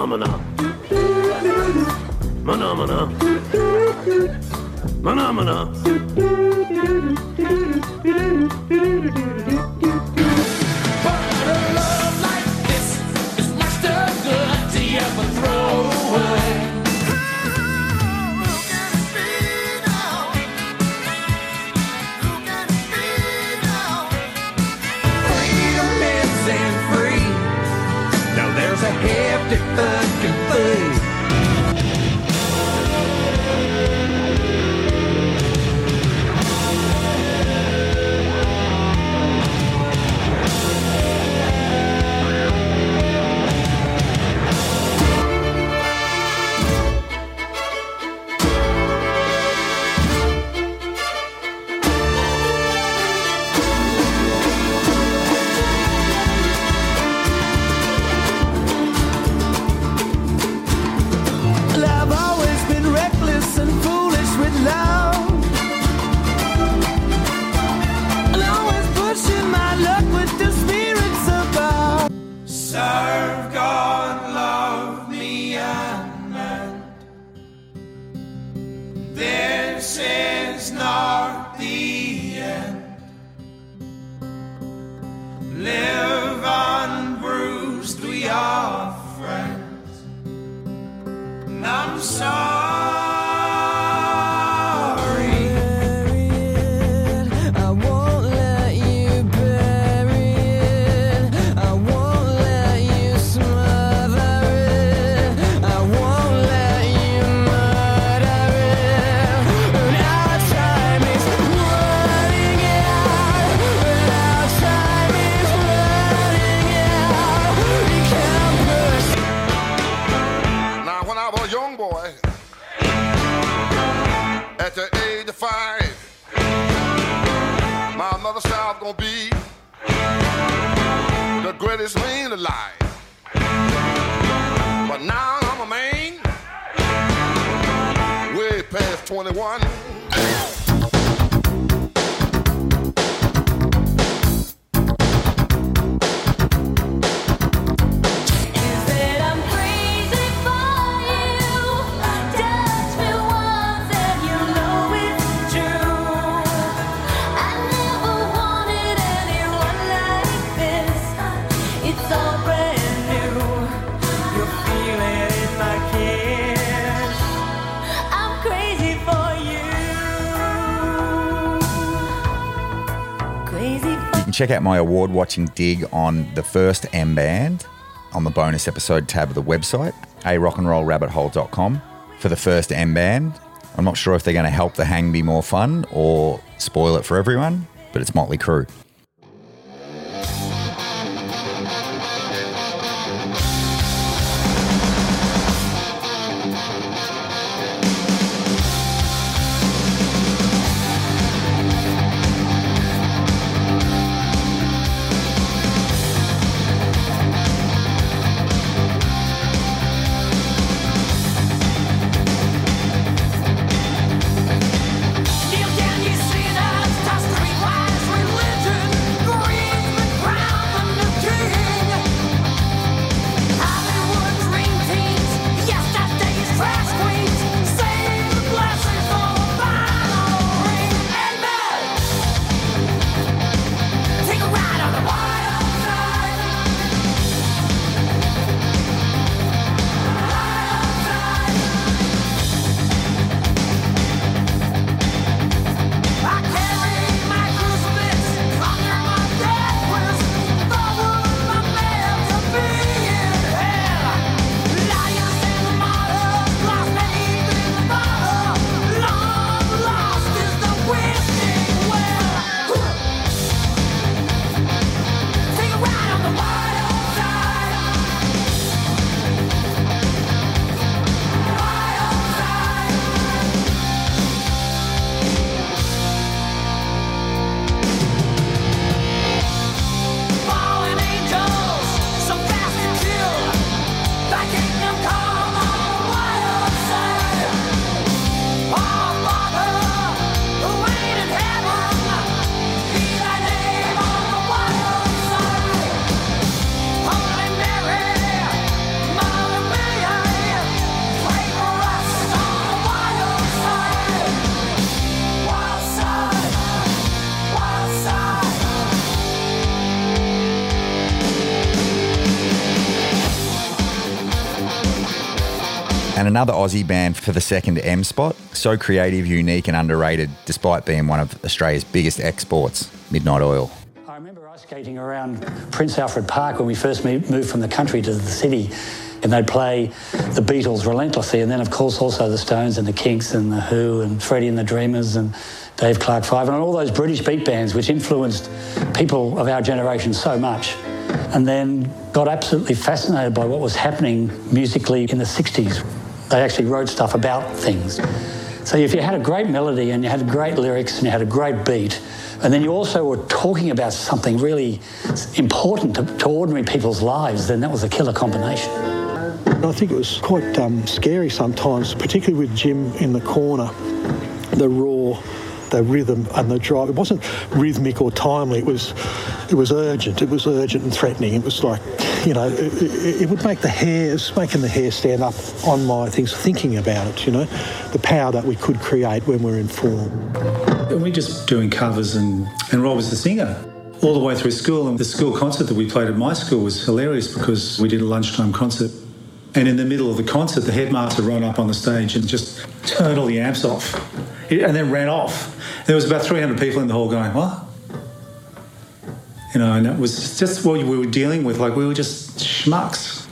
Phenomena. Phenomena. Phenomena. Check out my award watching dig on the first M Band on the bonus episode tab of the website, a rockandrollrabbithole.com, for the first M Band. I'm not sure if they're going to help the hang be more fun or spoil it for everyone, but it's Motley Crue. Another Aussie band for the second M spot. So creative, unique, and underrated, despite being one of Australia's biggest exports, Midnight Oil. I remember ice skating around Prince Alfred Park when we first moved from the country to the city, and they'd play the Beatles relentlessly, and then of course also the Stones and the Kinks and the Who and Freddie and the Dreamers and Dave Clark Five and all those British beat bands which influenced people of our generation so much. And then got absolutely fascinated by what was happening musically in the 60s. They actually wrote stuff about things. So if you had a great melody and you had great lyrics and you had a great beat, and then you also were talking about something really important to, to ordinary people's lives, then that was a killer combination. I think it was quite um, scary sometimes, particularly with Jim in the corner. The raw, the rhythm, and the drive. It wasn't rhythmic or timely. It was, it was urgent. It was urgent and threatening. It was like, you know, it, it, it would make the hair, it was making the hair stand up on my things, thinking about it. You know, the power that we could create when we're in form. We're just doing covers, and, and Rob was the singer all the way through school. And the school concert that we played at my school was hilarious because we did a lunchtime concert. And in the middle of the concert, the headmaster ran up on the stage and just turned all the amps off and then ran off. There was about 300 people in the hall going, What? You know, and it was just what we were dealing with. Like, we were just schmucks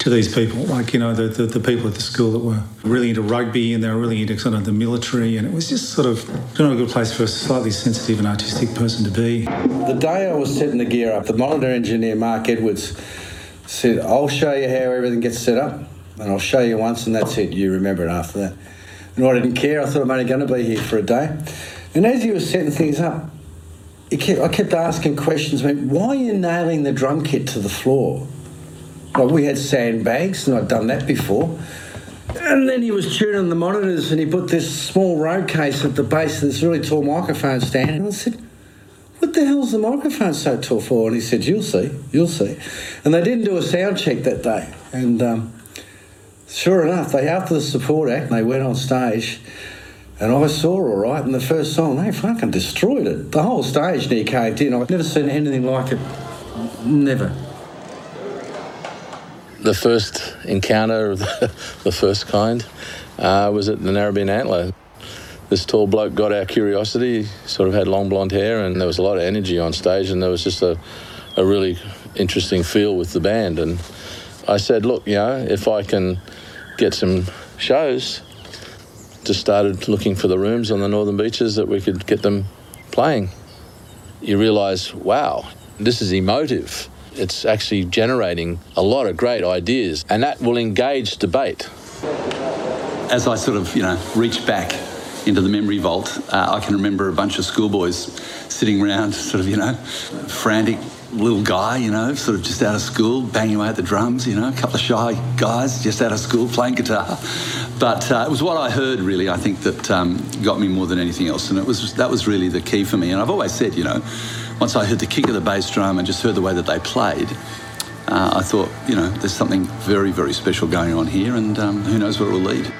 to these people. Like, you know, the, the, the people at the school that were really into rugby and they were really into kind of the military. And it was just sort of not a good place for a slightly sensitive and artistic person to be. The day I was setting the gear up, the monitor engineer, Mark Edwards, said, I'll show you how everything gets set up, and I'll show you once, and that's it. You remember it after that. And I didn't care. I thought I'm only going to be here for a day. And as he was setting things up, kept, I kept asking questions. I mean, why are you nailing the drum kit to the floor? Like we had sandbags, and I'd done that before. And then he was tuning the monitors, and he put this small road case at the base of this really tall microphone stand. And I said, "What the hell's the microphone so tall for?" And he said, "You'll see, you'll see." And they didn't do a sound check that day, and um, sure enough, they after the support act, they went on stage. And I saw all right, and the first song, they fucking destroyed it. The whole stage near caved in. I've never seen anything like it. Never. The first encounter of the, the first kind uh, was at the Narrabeen Antler. This tall bloke got our curiosity, he sort of had long blonde hair, and there was a lot of energy on stage, and there was just a, a really interesting feel with the band. And I said, Look, you know, if I can get some shows, just started looking for the rooms on the northern beaches that we could get them playing. You realise, wow, this is emotive. It's actually generating a lot of great ideas, and that will engage debate. As I sort of, you know, reach back into the memory vault, uh, I can remember a bunch of schoolboys sitting around, sort of, you know, frantic little guy, you know, sort of just out of school, banging away at the drums, you know, a couple of shy guys just out of school playing guitar. But uh, it was what I heard, really, I think, that um, got me more than anything else. And it was that was really the key for me. And I've always said, you know, once I heard the kick of the bass drum and just heard the way that they played, uh, I thought, you know, there's something very, very special going on here, and um, who knows where it will lead.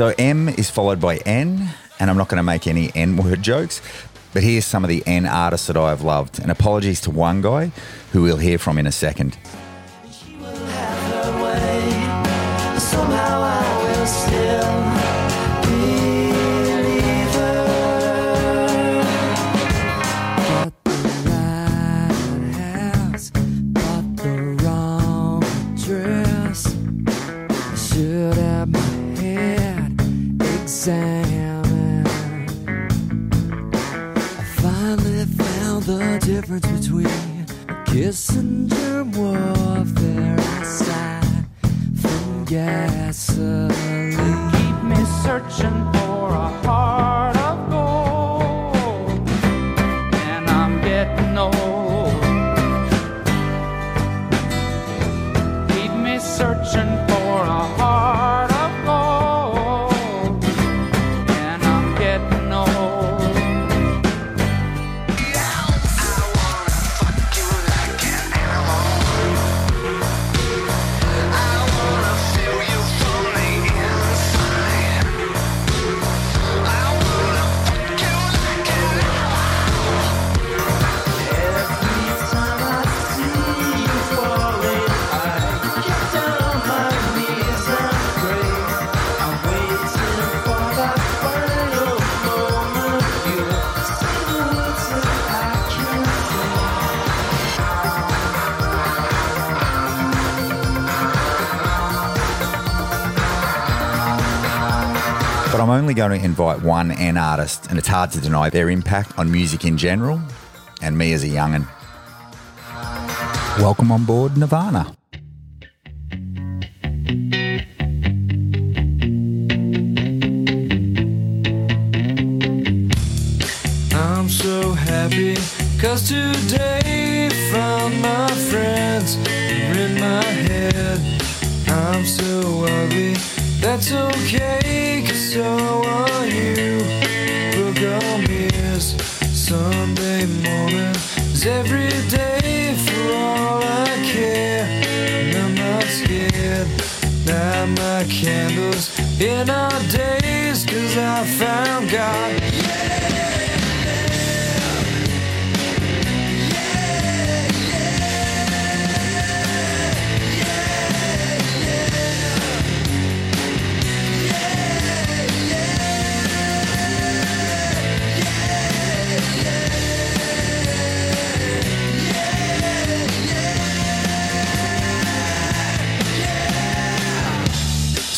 So M is followed by N, and I'm not going to make any N word jokes, but here's some of the N artists that I have loved. And apologies to one guy who we'll hear from in a second. A kiss and germ warfare. Sighed from gasoline. Keep me searching I'm only going to invite one N artist, and it's hard to deny their impact on music in general and me as a young'un. Welcome on board Nirvana.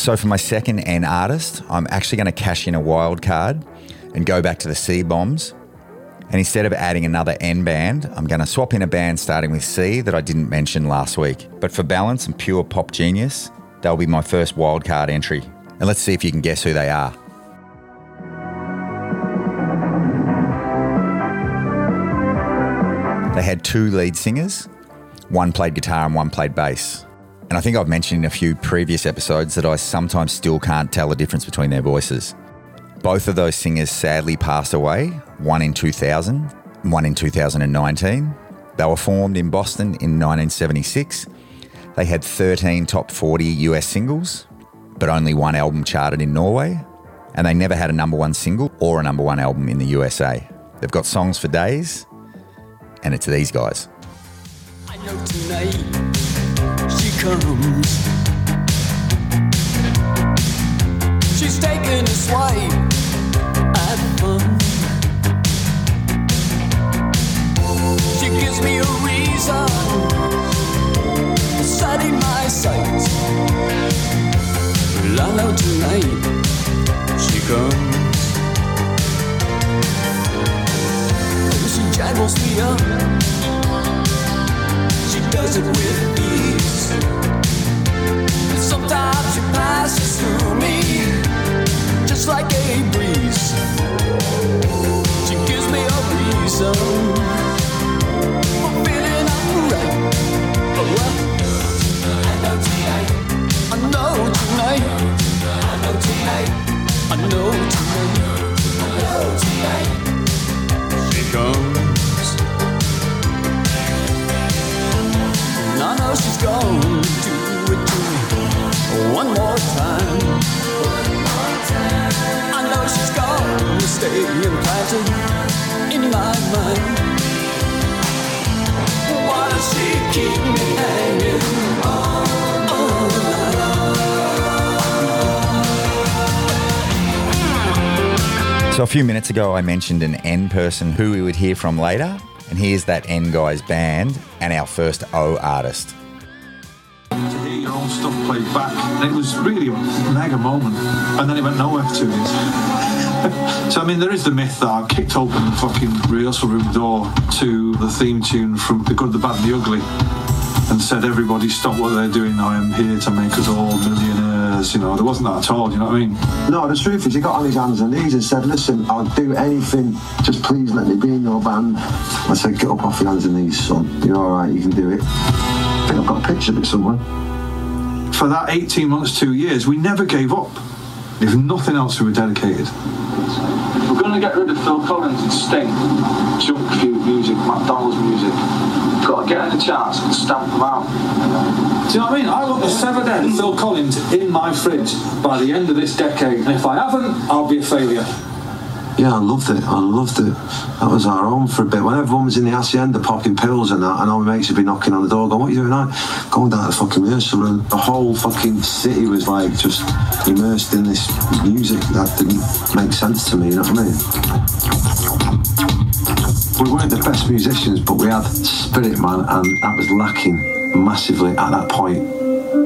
So for my second N artist, I'm actually going to cash in a wild card and go back to the C bombs. And instead of adding another N band, I'm going to swap in a band starting with C that I didn't mention last week. But for balance and pure pop genius, they'll be my first wild card entry. And let's see if you can guess who they are. They had two lead singers. One played guitar and one played bass. And I think I've mentioned in a few previous episodes that I sometimes still can't tell the difference between their voices. Both of those singers sadly passed away, one in 2000, one in 2019. They were formed in Boston in 1976. They had 13 top 40 US singles, but only one album charted in Norway. And they never had a number one single or a number one album in the USA. They've got songs for days, and it's these guys. Comes. She's taking a swipe at fun. She gives me a reason, setting my sights. I know tonight she comes. She jangles me up. She does it with ease. Sometimes she passes through me, just like a breeze. She gives me a reason for feeling alright. Oh. I know tonight. I know tonight. I know tonight. I know tonight. She comes. I know do it to me one more time. I know stay implanted in my mind. Why does she keep me hanging on So, a few minutes ago, I mentioned an N person who we would hear from later. And here's that N guy's band and our first O artist. to hear your own stuff played back. It was really a mega moment. And then it went nowhere for two years. so, I mean, there is the myth that I kicked open the fucking rehearsal room door to the theme tune from The Good, the Bad, and the Ugly and said, everybody stop what they're doing. I am here to make us all millionaires. You know, there wasn't that at all. You know what I mean? No, the truth is, he got on his hands and knees and said, "Listen, I'll do anything. Just please let me be in your band." I said, "Get up off your hands and knees, son. You're all right. You can do it." I think I've got a picture of it somewhere. For that 18 months, two years, we never gave up. If nothing else, we were dedicated. If we're going to get rid of Phil Collins and Sting, junk food music, McDonald's music, we've got to get in the charts and stamp them out. Do you know what I mean? I want the severed head of Phil Collins in my fridge by the end of this decade, and if I haven't, I'll be a failure. Yeah, I loved it. I loved it. That was our home for a bit. When everyone was in the Hacienda popping pills and that, and all my mates would be knocking on the door, going, "What are you doing now?" Going down to the fucking rehearsal room. The whole fucking city was like just immersed in this music that didn't make sense to me. You know what I mean? We weren't the best musicians, but we had spirit, man, and that was lacking massively at that point.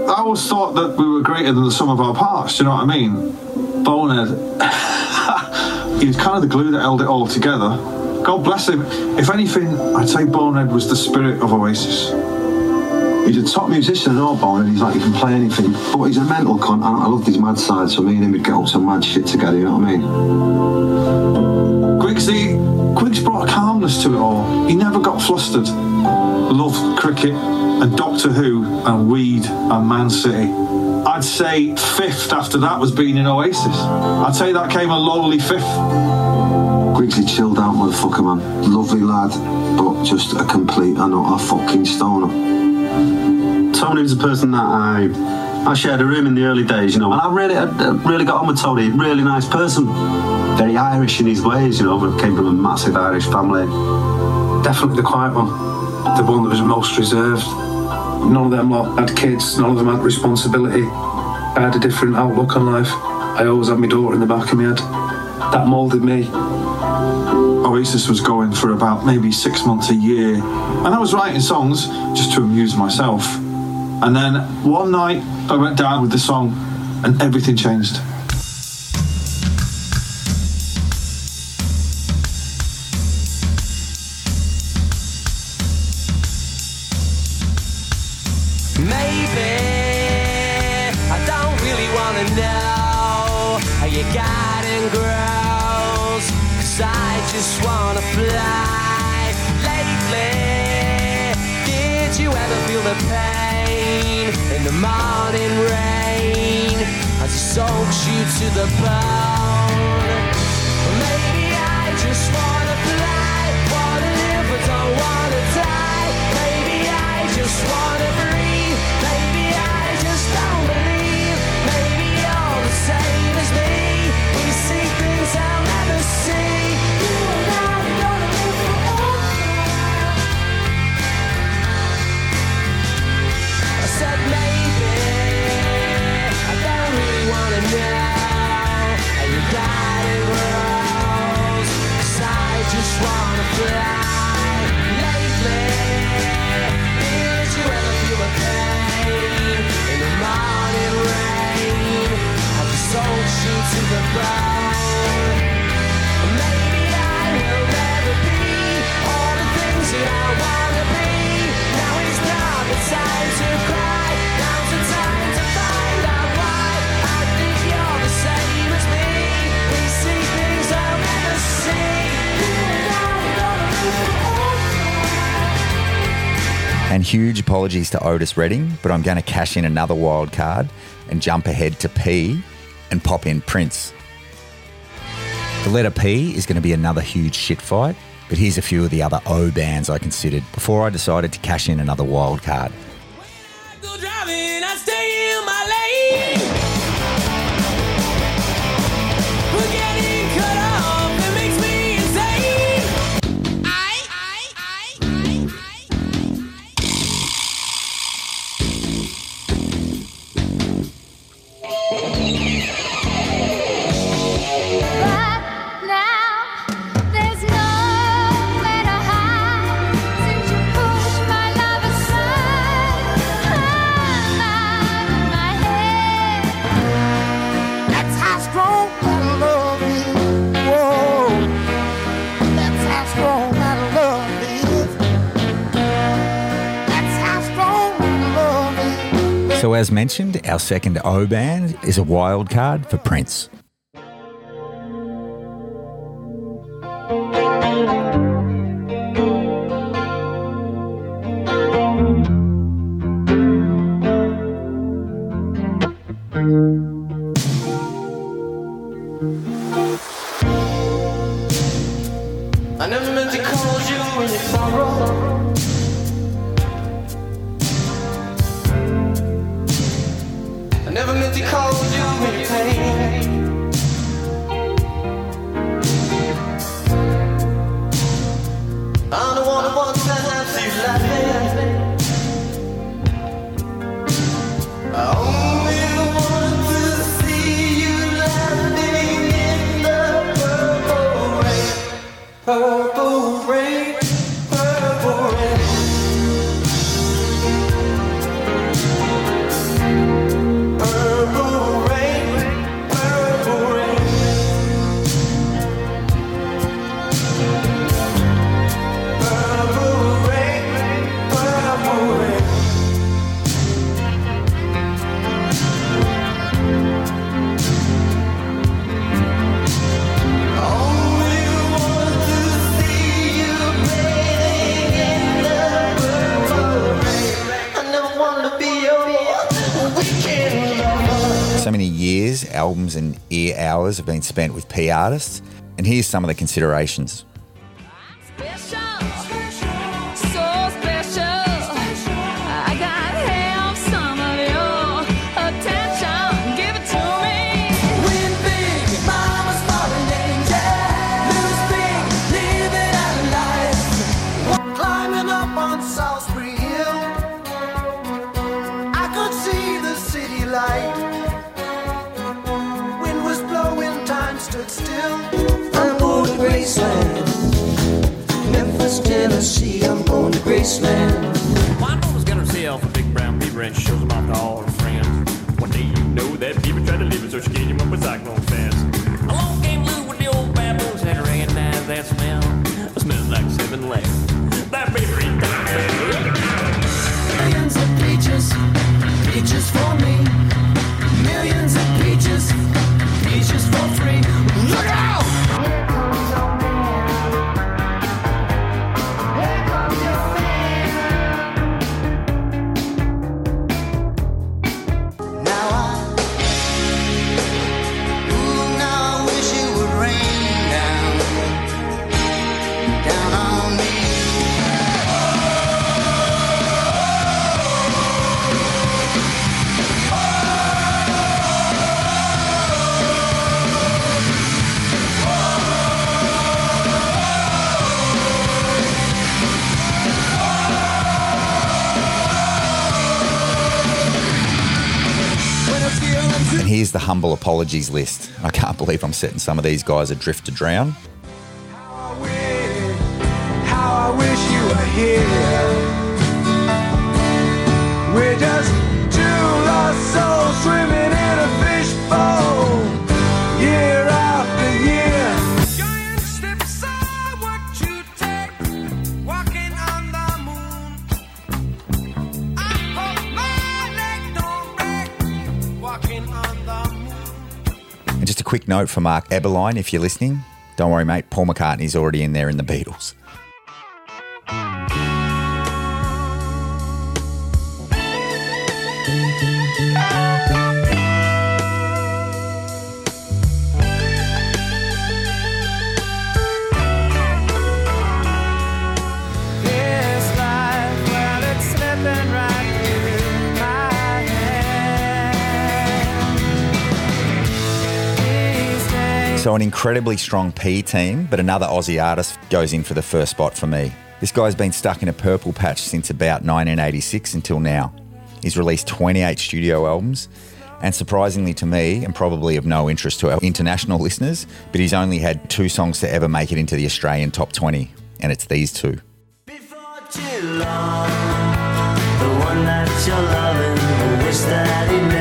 I always thought that we were greater than the sum of our parts. Do you know what I mean? Bonehead, he was kind of the glue that held it all together. God bless him. If anything, I'd say Bonehead was the spirit of Oasis. He's a top musician and all, Bonehead. He's like, he can play anything. But he's a mental cunt. and I loved his mad side, so me and him would get up some mad shit together, you know what I mean? Guigsy, Guigs brought a calmness to it all. He never got flustered. Loved cricket and Doctor Who and weed and Man City. I'd say fifth after that was being in Oasis. I'd say that came a lowly fifth. Guigsy chilled out motherfucker, man. Lovely lad, but just a complete and utter fucking stoner. Tony was a person that I I shared a room in the early days, you know, and I really I really got on with Tony. Really nice person, very Irish in his ways, you know. But came from a massive Irish family. Definitely the quiet one, the one that was most reserved. None of them lot had kids, none of them had responsibility. I had a different outlook on life. I always had my daughter in the back of my head. That moulded me. Oasis was going for about maybe six months a year, and I was writing songs just to amuse myself. And then one night I went down with the song, and everything changed. Just wanna fly. Lately, did you ever feel the pain in the morning rain as it soaks you to the bone? Maybe I just wanna fly, wanna live but don't wanna die. Maybe I just wanna breathe. Wanna fly. Huge apologies to Otis Redding, but I'm going to cash in another wild card and jump ahead to P and pop in Prince. The letter P is going to be another huge shit fight, but here's a few of the other O bands I considered before I decided to cash in another wild card. So, as mentioned, our second O band is a wild card for Prince. So many years, albums, and ear hours have been spent with P artists. And here's some of the considerations. Going to Graceland. One woman's got herself a big brown beaver and she shows them off to all her friends. One day you know that beaver tried to leave it, so she gave him up with cyclone fast. Along came Lou with the old baboons and recognized that smell. It smells like seven legs. That beaver ain't Millions of peaches, peaches for me. The humble apologies list. I can't believe I'm setting some of these guys adrift to drown. Note for Mark Eberline, if you're listening. Don't worry, mate. Paul McCartney's already in there in the Beatles. An incredibly strong P team, but another Aussie artist goes in for the first spot for me. This guy's been stuck in a purple patch since about 1986 until now. He's released 28 studio albums, and surprisingly to me, and probably of no interest to our international listeners, but he's only had two songs to ever make it into the Australian top 20, and it's these two. too long. The one that you're loving wish that he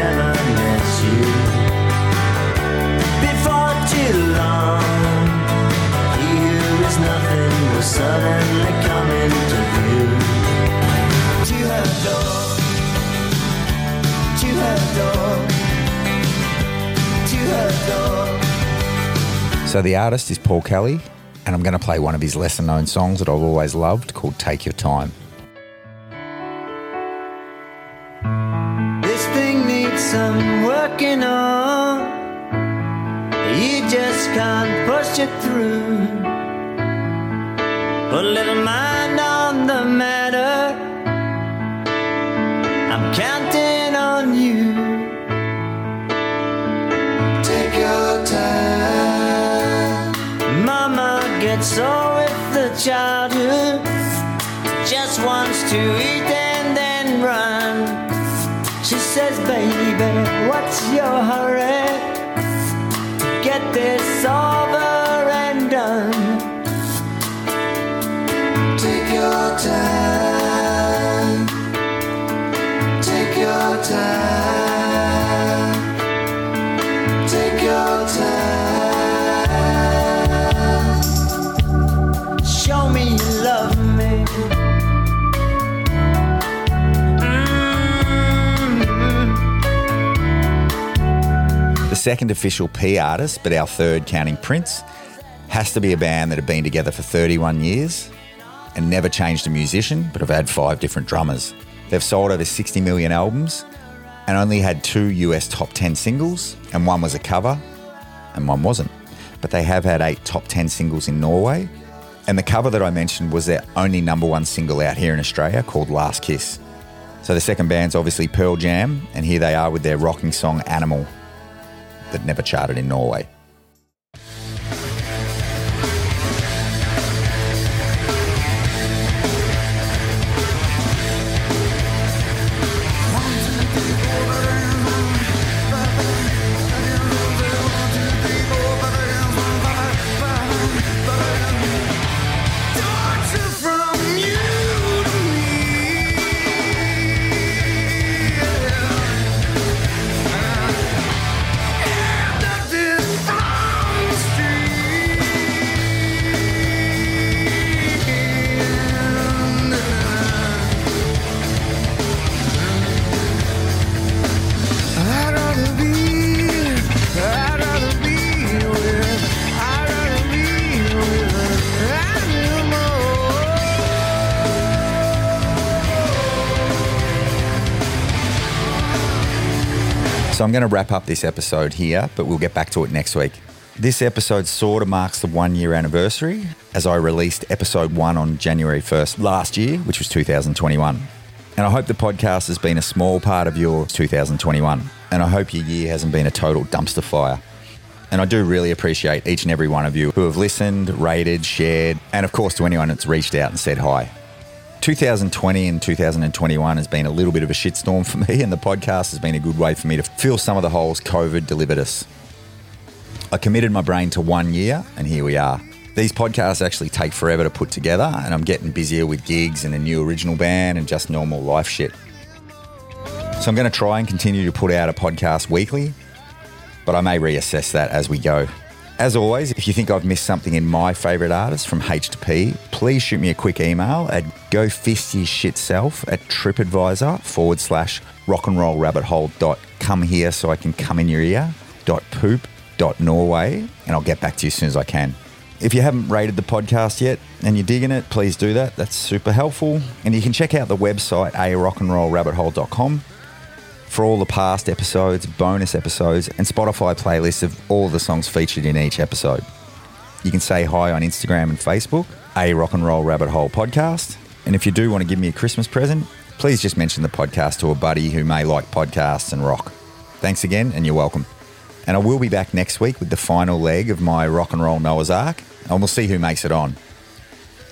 So the artist is Paul Kelly, and I'm going to play one of his lesser known songs that I've always loved called Take Your Time. This thing needs some working on. You just can't push it through. Put a little mind so if the child who just wants to eat and then run. She says, baby, what's your hurry? Get this over and done. Take your time. Take your time. Second official P artist, but our third counting Prince, has to be a band that have been together for 31 years and never changed a musician, but have had five different drummers. They've sold over 60 million albums, and only had two US top 10 singles, and one was a cover, and one wasn't. But they have had eight top 10 singles in Norway, and the cover that I mentioned was their only number one single out here in Australia called Last Kiss. So the second band's obviously Pearl Jam, and here they are with their rocking song Animal that never charted in Norway. Going to wrap up this episode here, but we'll get back to it next week. This episode sort of marks the one year anniversary as I released episode one on January 1st last year, which was 2021. And I hope the podcast has been a small part of your 2021. And I hope your year hasn't been a total dumpster fire. And I do really appreciate each and every one of you who have listened, rated, shared, and of course to anyone that's reached out and said hi. 2020 and 2021 has been a little bit of a shitstorm for me, and the podcast has been a good way for me to fill some of the holes COVID delivered us. I committed my brain to one year, and here we are. These podcasts actually take forever to put together, and I'm getting busier with gigs and a new original band and just normal life shit. So I'm going to try and continue to put out a podcast weekly, but I may reassess that as we go. As always, if you think I've missed something in my favourite artists from H to P, please shoot me a quick email at gofistyourshitself at tripadvisor forward slash rock and roll rabbit hole dot come here so I can come in your ear dot poop dot Norway and I'll get back to you as soon as I can. If you haven't rated the podcast yet and you're digging it, please do that. That's super helpful. And you can check out the website a rockandrollrabbithole.com for all the past episodes, bonus episodes, and Spotify playlists of all the songs featured in each episode. You can say hi on Instagram and Facebook, a Rock and Roll Rabbit Hole podcast. And if you do want to give me a Christmas present, please just mention the podcast to a buddy who may like podcasts and rock. Thanks again, and you're welcome. And I will be back next week with the final leg of my rock and roll Noah's Ark, and we'll see who makes it on.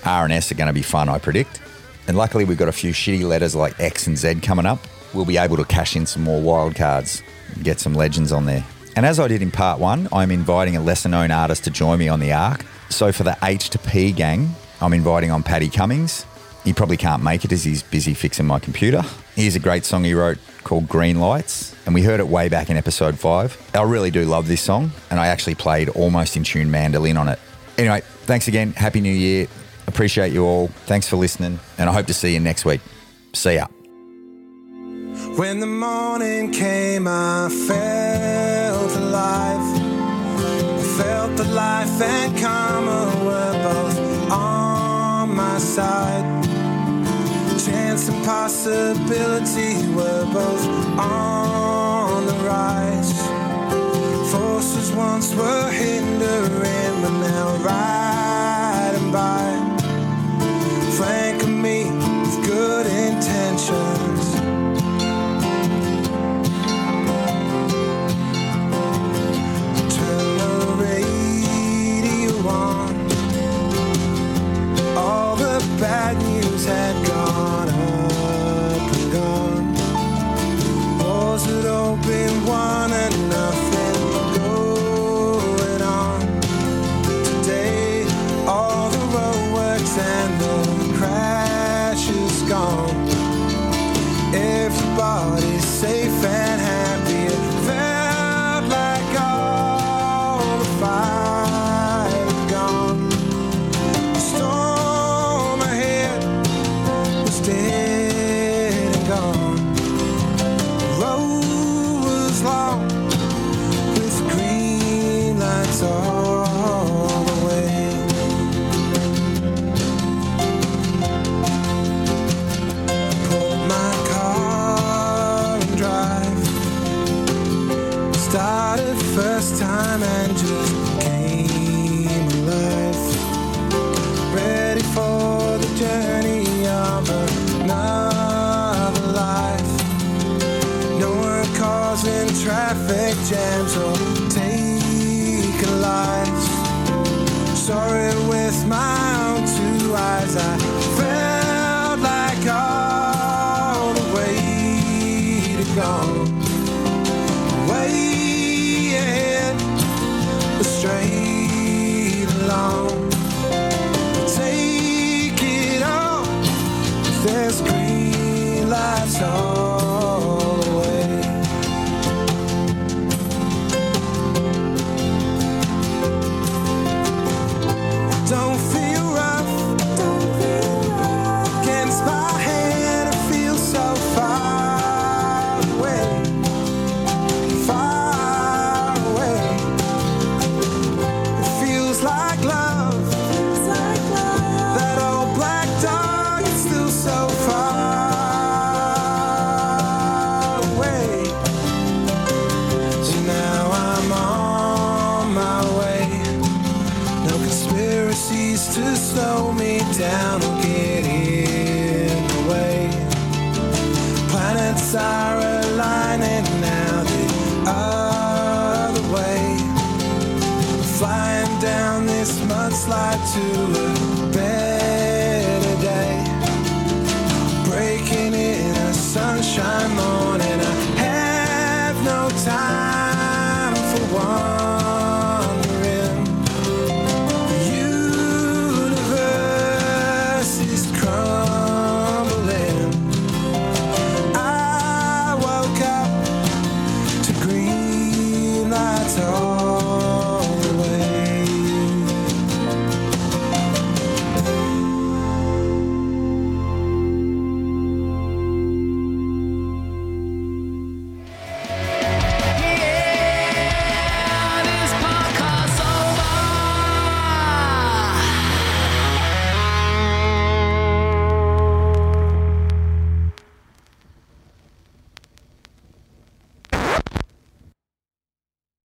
R and S are going to be fun, I predict. And luckily, we've got a few shitty letters like X and Z coming up. We'll be able to cash in some more wild cards and get some legends on there. And as I did in part one, I'm inviting a lesser known artist to join me on the Ark. So for the H to P gang, I'm inviting on Paddy Cummings. He probably can't make it as he's busy fixing my computer. Here's a great song he wrote called Green Lights, and we heard it way back in episode five. I really do love this song, and I actually played almost in tune mandolin on it. Anyway, thanks again. Happy New Year. Appreciate you all. Thanks for listening, and I hope to see you next week. See ya. When the morning came, I felt alive. I felt that life and karma were both on my side. Chance and possibility were both on the rise. Forces once were hindering, but now riding by. Flanking me with good intentions. Bad news had gone up and gone. Wars had been won and nothing going on. Today, all the roadworks and the crash is gone. Everybody's safe